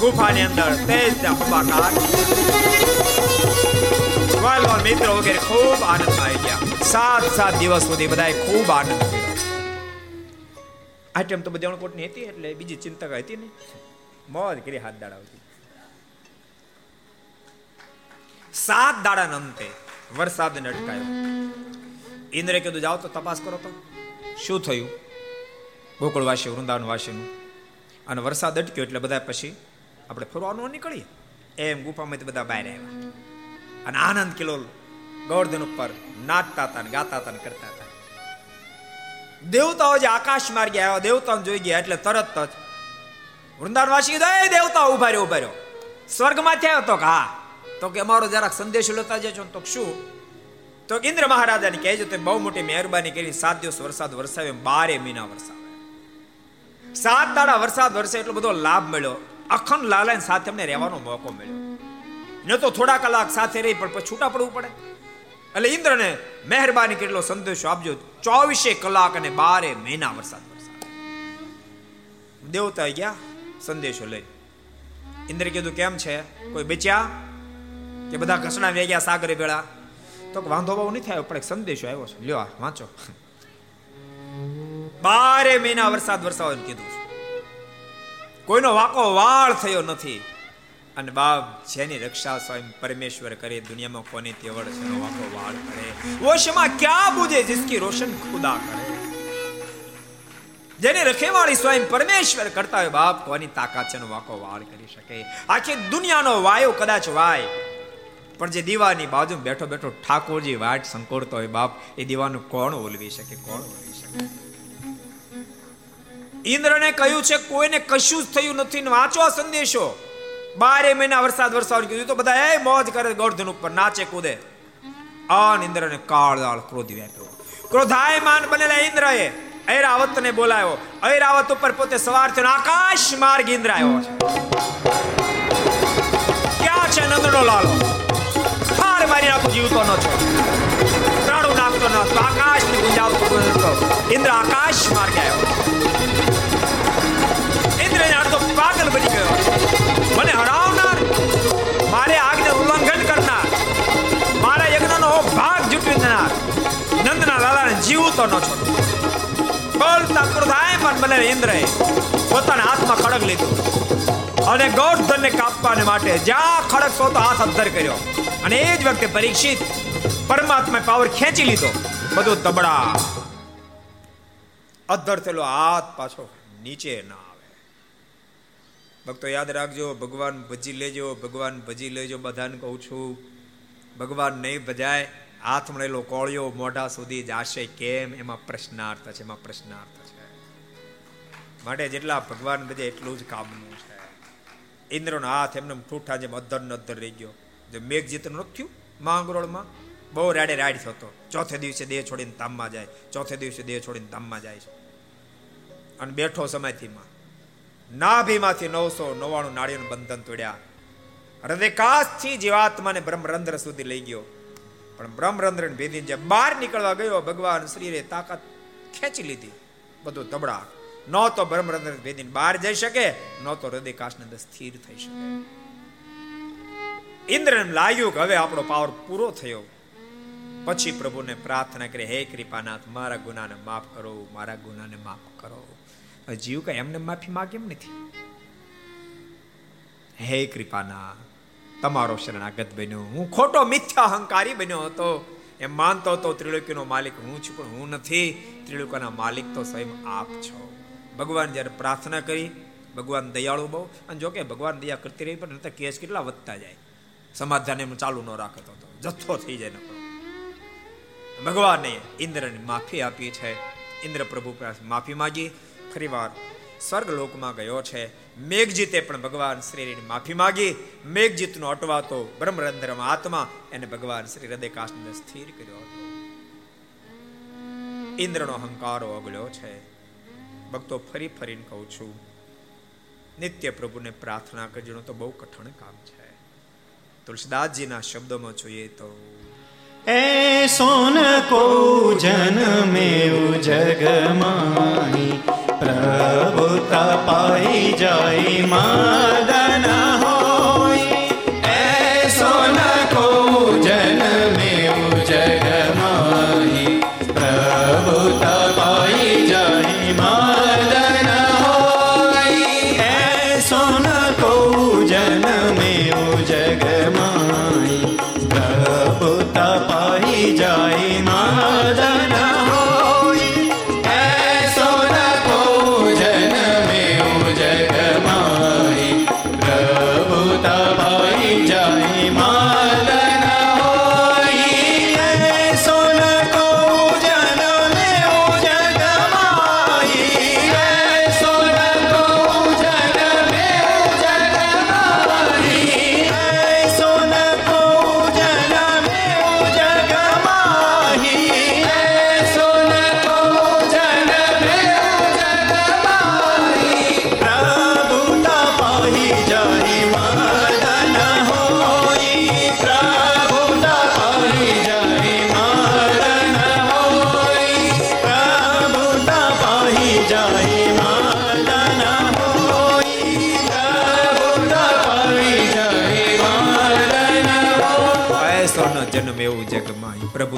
ગુફાની અંદર તેજ અંબાકાર વાલવાલ મિત્રો વગેરે ખૂબ આનંદ આવી ગયા. સાત સાત દિવસ સુધી બધાએ ખૂબ આનંદ કર્યો. આ ટાઈમ તો બધી અણકોટની હતી, એટલે બીજી ચિંતા હતી ને મોજ કરી હાથ દાડાવતી. સાત દાડાના અંતે વરસાદને અટકાયો. ઇન્દ્રે કીધું, જાઓ તો તપાસ કરો તો. શું થયું? ગોકુળવાસી વૃંદાવનવાસીનું અને વરસાદ અટક્યો એટલે બધા પછી આપણે ફરવાનું નીકળીએ. એમ ગુફામાંથી બધા બહાર આવ્યા. અને આનંદ કિલો ગોવર્ધન ઉપર નાચતા હતા ને ગાતા હતા ને કરતા હતા. દેવતાઓ જે આકાશ માર્ગે આવ્યા, દેવતાઓને જોઈ ગયા એટલે તરત જ વૃંદાવનવાસી કીધું, એ દેવતા ઊભા રહ્યો ઊભા રહ્યો. સ્વર્ગમાંથી આવ્યો તો કે, હા. તો કે, અમારો જરાક સંદેશો લેતા જજો. તો શું? તો ઇન્દ્ર મહારાજાને કહેજો તે બહુ મોટી મહેરબાની કરી, સાત દિવસ વરસાદ વરસાવે, બારે મહિના વરસાદ સાત દાડા વરસાદ વરસે એટલો બધો લાભ મળ્યો. અખંડ લાલાને સાથે અમને રહેવાનો મોકો મળ્યો. ન તો થોડા કલાક સાથે રહી, પણ પછી છૂટા પડવું પડે. એટલે ઇન્દ્રને મહેરબાની કેટલો સંદેશો આપજો, ચોવીસે કલાક અને બારે મહિના વરસાદ વરસાદ દેવતા ગયા સંદેશો લઈ? ઇન્દ્ર કીધું, કેમ છે? કોઈ બચ્યા? કે બધા ઘસણા વેગ્યા સાગરે ભેળા? તો વાંધો બહુ નહીં થાય, પણ એક સંદેશો આવ્યો છે. લ્યો વાંચો. બારે મહિના વરસાદ વરસાવવાનું કીધું કોઈનો વાકો વાળ થયો નથી. અને બાપ જેની રક્ષા સ્વયં પરમેશ્વર કરે, દુનિયામાં કોની તેવડ છે વાકો વાળ કરે. ઓશમાં ક્યાં બુજે જિસકી રોશન ખુદા કરે? જેની રખેવાળી સ્વયં પરમેશ્વર કરતા હોય બાપ, કોની તાકાત છે વાકો વાળ કરી શકે? આખી દુનિયાનો વાયો કદાચ વાય. પણ જે દીવાની બાજુ બેઠો બેઠો ઠાકોરજી વાટ સંકોડતો હોય બાપ, એ દીવાનું કોણ ઓલવી શકે, કોણ ઓલવી શકે? ઇન્દ્રને કહ્યું છે, કોઈને કશું જ થયું નથી, ને વાંચો આ સંદેશો. બારે મહિના વરસાદ વરસાદ કીધું તો બધા, એ, મોજ કરે, ગોર્ધન ઉપર નાચે, કૂદે. અન ઇન્દ્રને કાળ દાળ ક્રોધ વ્યાપ્યો ક્રોધાયમાન બનેલા ઇન્દ્રએ ઐરાવતને બોલાયો. ઐરાવત ઉપર પોતે સવાર થયો આકાશ માર્ગ ઇન્દ્ર આવ્યો છે. ક્યાં છે નંદનો લાલો? ઠાર મારી નાખું જીવતો ન પ્રાણો નાખતો ન આકાશ ગુંજાવતો હતો ઇન્દ્ર આકાશ માર્ગે આવ્યો. ઇન્દ્ર તો પાગલ બની ગયો. મને હરાવનાર, મારે આજ્ઞા ઉલ્લંઘન કરનાર, મારા યજ્ઞનો ભાગ જૂટવી દેનાર, નંદના લાલાને જીવતો ન છોડો બોલતા ક્રોધાયમાન બને ઇન્દ્રએ પોતાના હાથમાં ખડગ લીધું. અને ગૌર્ધનને કાપવાને માટે જ્યાં ખડક સોતો હાથ અદ્ધર કર્યો. અને એ જ વખતે પરીક્ષિત પરમાત્મા પાવર ખેંચી લીધો. બધો તબડા અધર થયેલો હાથ પાછો નીચે ના આવે. ભક્તો, યાદ રાખજો, ભગવાન ભજી લેજો, ભગવાન ભજી લેજો, બધાને કહું છું. ભગવાન નહીં ભજાય. હાથ મળેલો કોળિયો મોઢા સુધી જાશે કેમ? એમાં પ્રશ્નાર્થ છે, એમાં પ્રશ્નાર્થ છે. માટે જેટલા ભગવાન બધે એટલું જ કામનું છે. ઇન્દ્રનો હાથ એમને ઠૂઠા જેમ અધર ને અધર રહી ગયો. જે મેઘ જીતનું નથી થયું માંગરોળમાં, બહુ રાડે રાડ થતો ચોથે દિવસે દેહ છોડીને તામમાં જાય. ચોથે દિવસે દેહ છોડીને તામમાં જાય છે. અને બેઠો સમયથીમાં નાભીમાંથી નવસો નવ્વાણું નાળીઓનું બંધન તોડ્યા. હૃદયકાશથી જીવાત્માને બ્રહ્મરંધ્ર સુધી લઈ ગયો. પણ બ્રહ્મરંધ્ર ભેદી જે બહાર નીકળવા ગયો, ભગવાન શ્રીએ તાકાત ખેંચી લીધી. બધું તબડા ન તો બ્રહ્મરંધ્ર ભેદી બહાર જઈ શકે, ન તો હૃદયકાશની અંદર સ્થિર થઈ શકે. ઇન્દ્રને લાગ્યું કે હવે આપણો પાવર પૂરો થયો. પછી પ્રભુને પ્રાર્થના કરી, હે કૃપાનાથ, મારા ગુનાને માફ કરો, મારા ગુનાને માફ કરો. જીવ કઈ એમને માફી માગે એમ નથી. હે કૃપાના તમારો શરણાગત બન્યો. હું ખોટો મિથ્યા અહંકારી બન્યો હતો. એમ માનતો હતો, ત્રિલોકીનો માલિક હું છું, પણ હું નથી. ત્રિલોકના માલિક તો સ્વયં આપ છો. ભગવાન જ્યારે પ્રાર્થના કરી, ભગવાન દયાળુ બહુ. અને જોકે ભગવાન દયા કરતી રહી, પણ કેસ કેટલા વધતા જાય. સમાધાન ચાલુ ન રાખતો હતો જથ્થો થઈ જાય નકરો. ભગવાને ઇન્દ્રને માફી આપી છે. ઇન્દ્ર પ્રભુ માફી માગી. ફરીવાર સ્વર્ગલોકમાં ગયો છે. મેઘજીતે પણ ભગવાન શ્રીની માફી માગી. મેઘજીતનો અટવાતો બ્રહ્મરંધ્રમાં આત્મા એને ભગવાન શ્રી હૃદયકાશને સ્થિર કર્યો હતો. ઇન્દ્રનો અહંકારો ઓગળ્યો છે. ભક્તો ફરી ફરીને કહું છું, નિત્ય પ્રભુને પ્રાર્થના કરજો તો બહુ કઠણ કામ છે. તુલસીદાસજીના શબ્દોમાં જોઈએ તો, એ સોન કો જન મેં જગમાહી પ્રભુ તપાઈ જાય મદન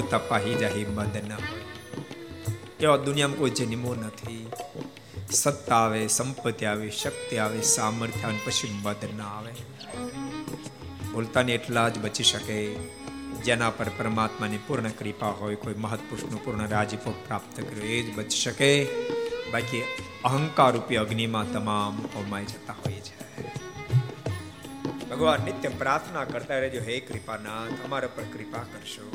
જગમાં પ્રભુ તપાહી જાહી મદ ન હોય એવા દુનિયામાં કોઈ જન્મો નથી સત્તા આવે સંપત્તિ આવે શક્તિ આવે સામર્થ્ય આવે પછી મદ ના આવે બોલતાને એટલા જ બચી શકે જેના પર પરમાત્માની પૂર્ણ કૃપા હોય કોઈ મહત્પુરુષનું પૂર્ણ રાજીપો પ્રાપ્ત કર્યો એ જ બચી શકે બાકી અહંકાર રૂપી અગ્નિમાં તમામ હોમાઈ જતા હોય છે ભગવાન નિત્ય પ્રાર્થના કરતા રહેજો હે કૃપાનાથ અમારા પર કૃપા કરશો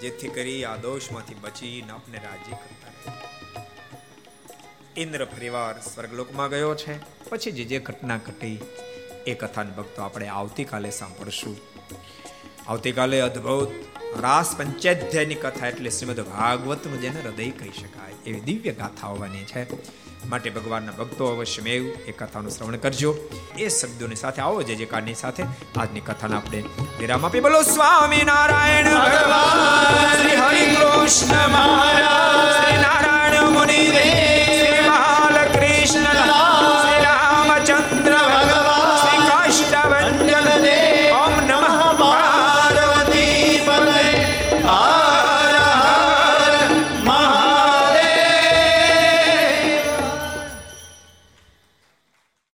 જેથી કરી આ દોષમાંથી બચીને આપને રાજી કરતા રહે. ઇન્દ્ર પરિવાર સ્વર્ગલોકમાં ગયો છે. પછી જે જે ઘટના ઘટી, એ કથાને ભક્તો આપણે આવતીકાલે સાંભળશું. આવતીકાલે અદ્ભુત રાસ પંચાધ્યાયની કથા એટલે શ્રીમદ ભાગવતનું જેને હૃદય કહી શકાય, એવી દિવ્ય ગાથા હોવાની છે. માટે ભગવાનના ભક્તો અવશ્ય મેવ એ કથાનું શ્રવણ કરજો. એ શબ્દોની સાથે આવો, જે જે કાળની સાથે આજની કથાને આપણે વિરામ આપી બોલો, સ્વામી નારાયણ ભગવાન, શ્રી હરિ કૃષ્ણ મહારાજ નારાયણ મુનિ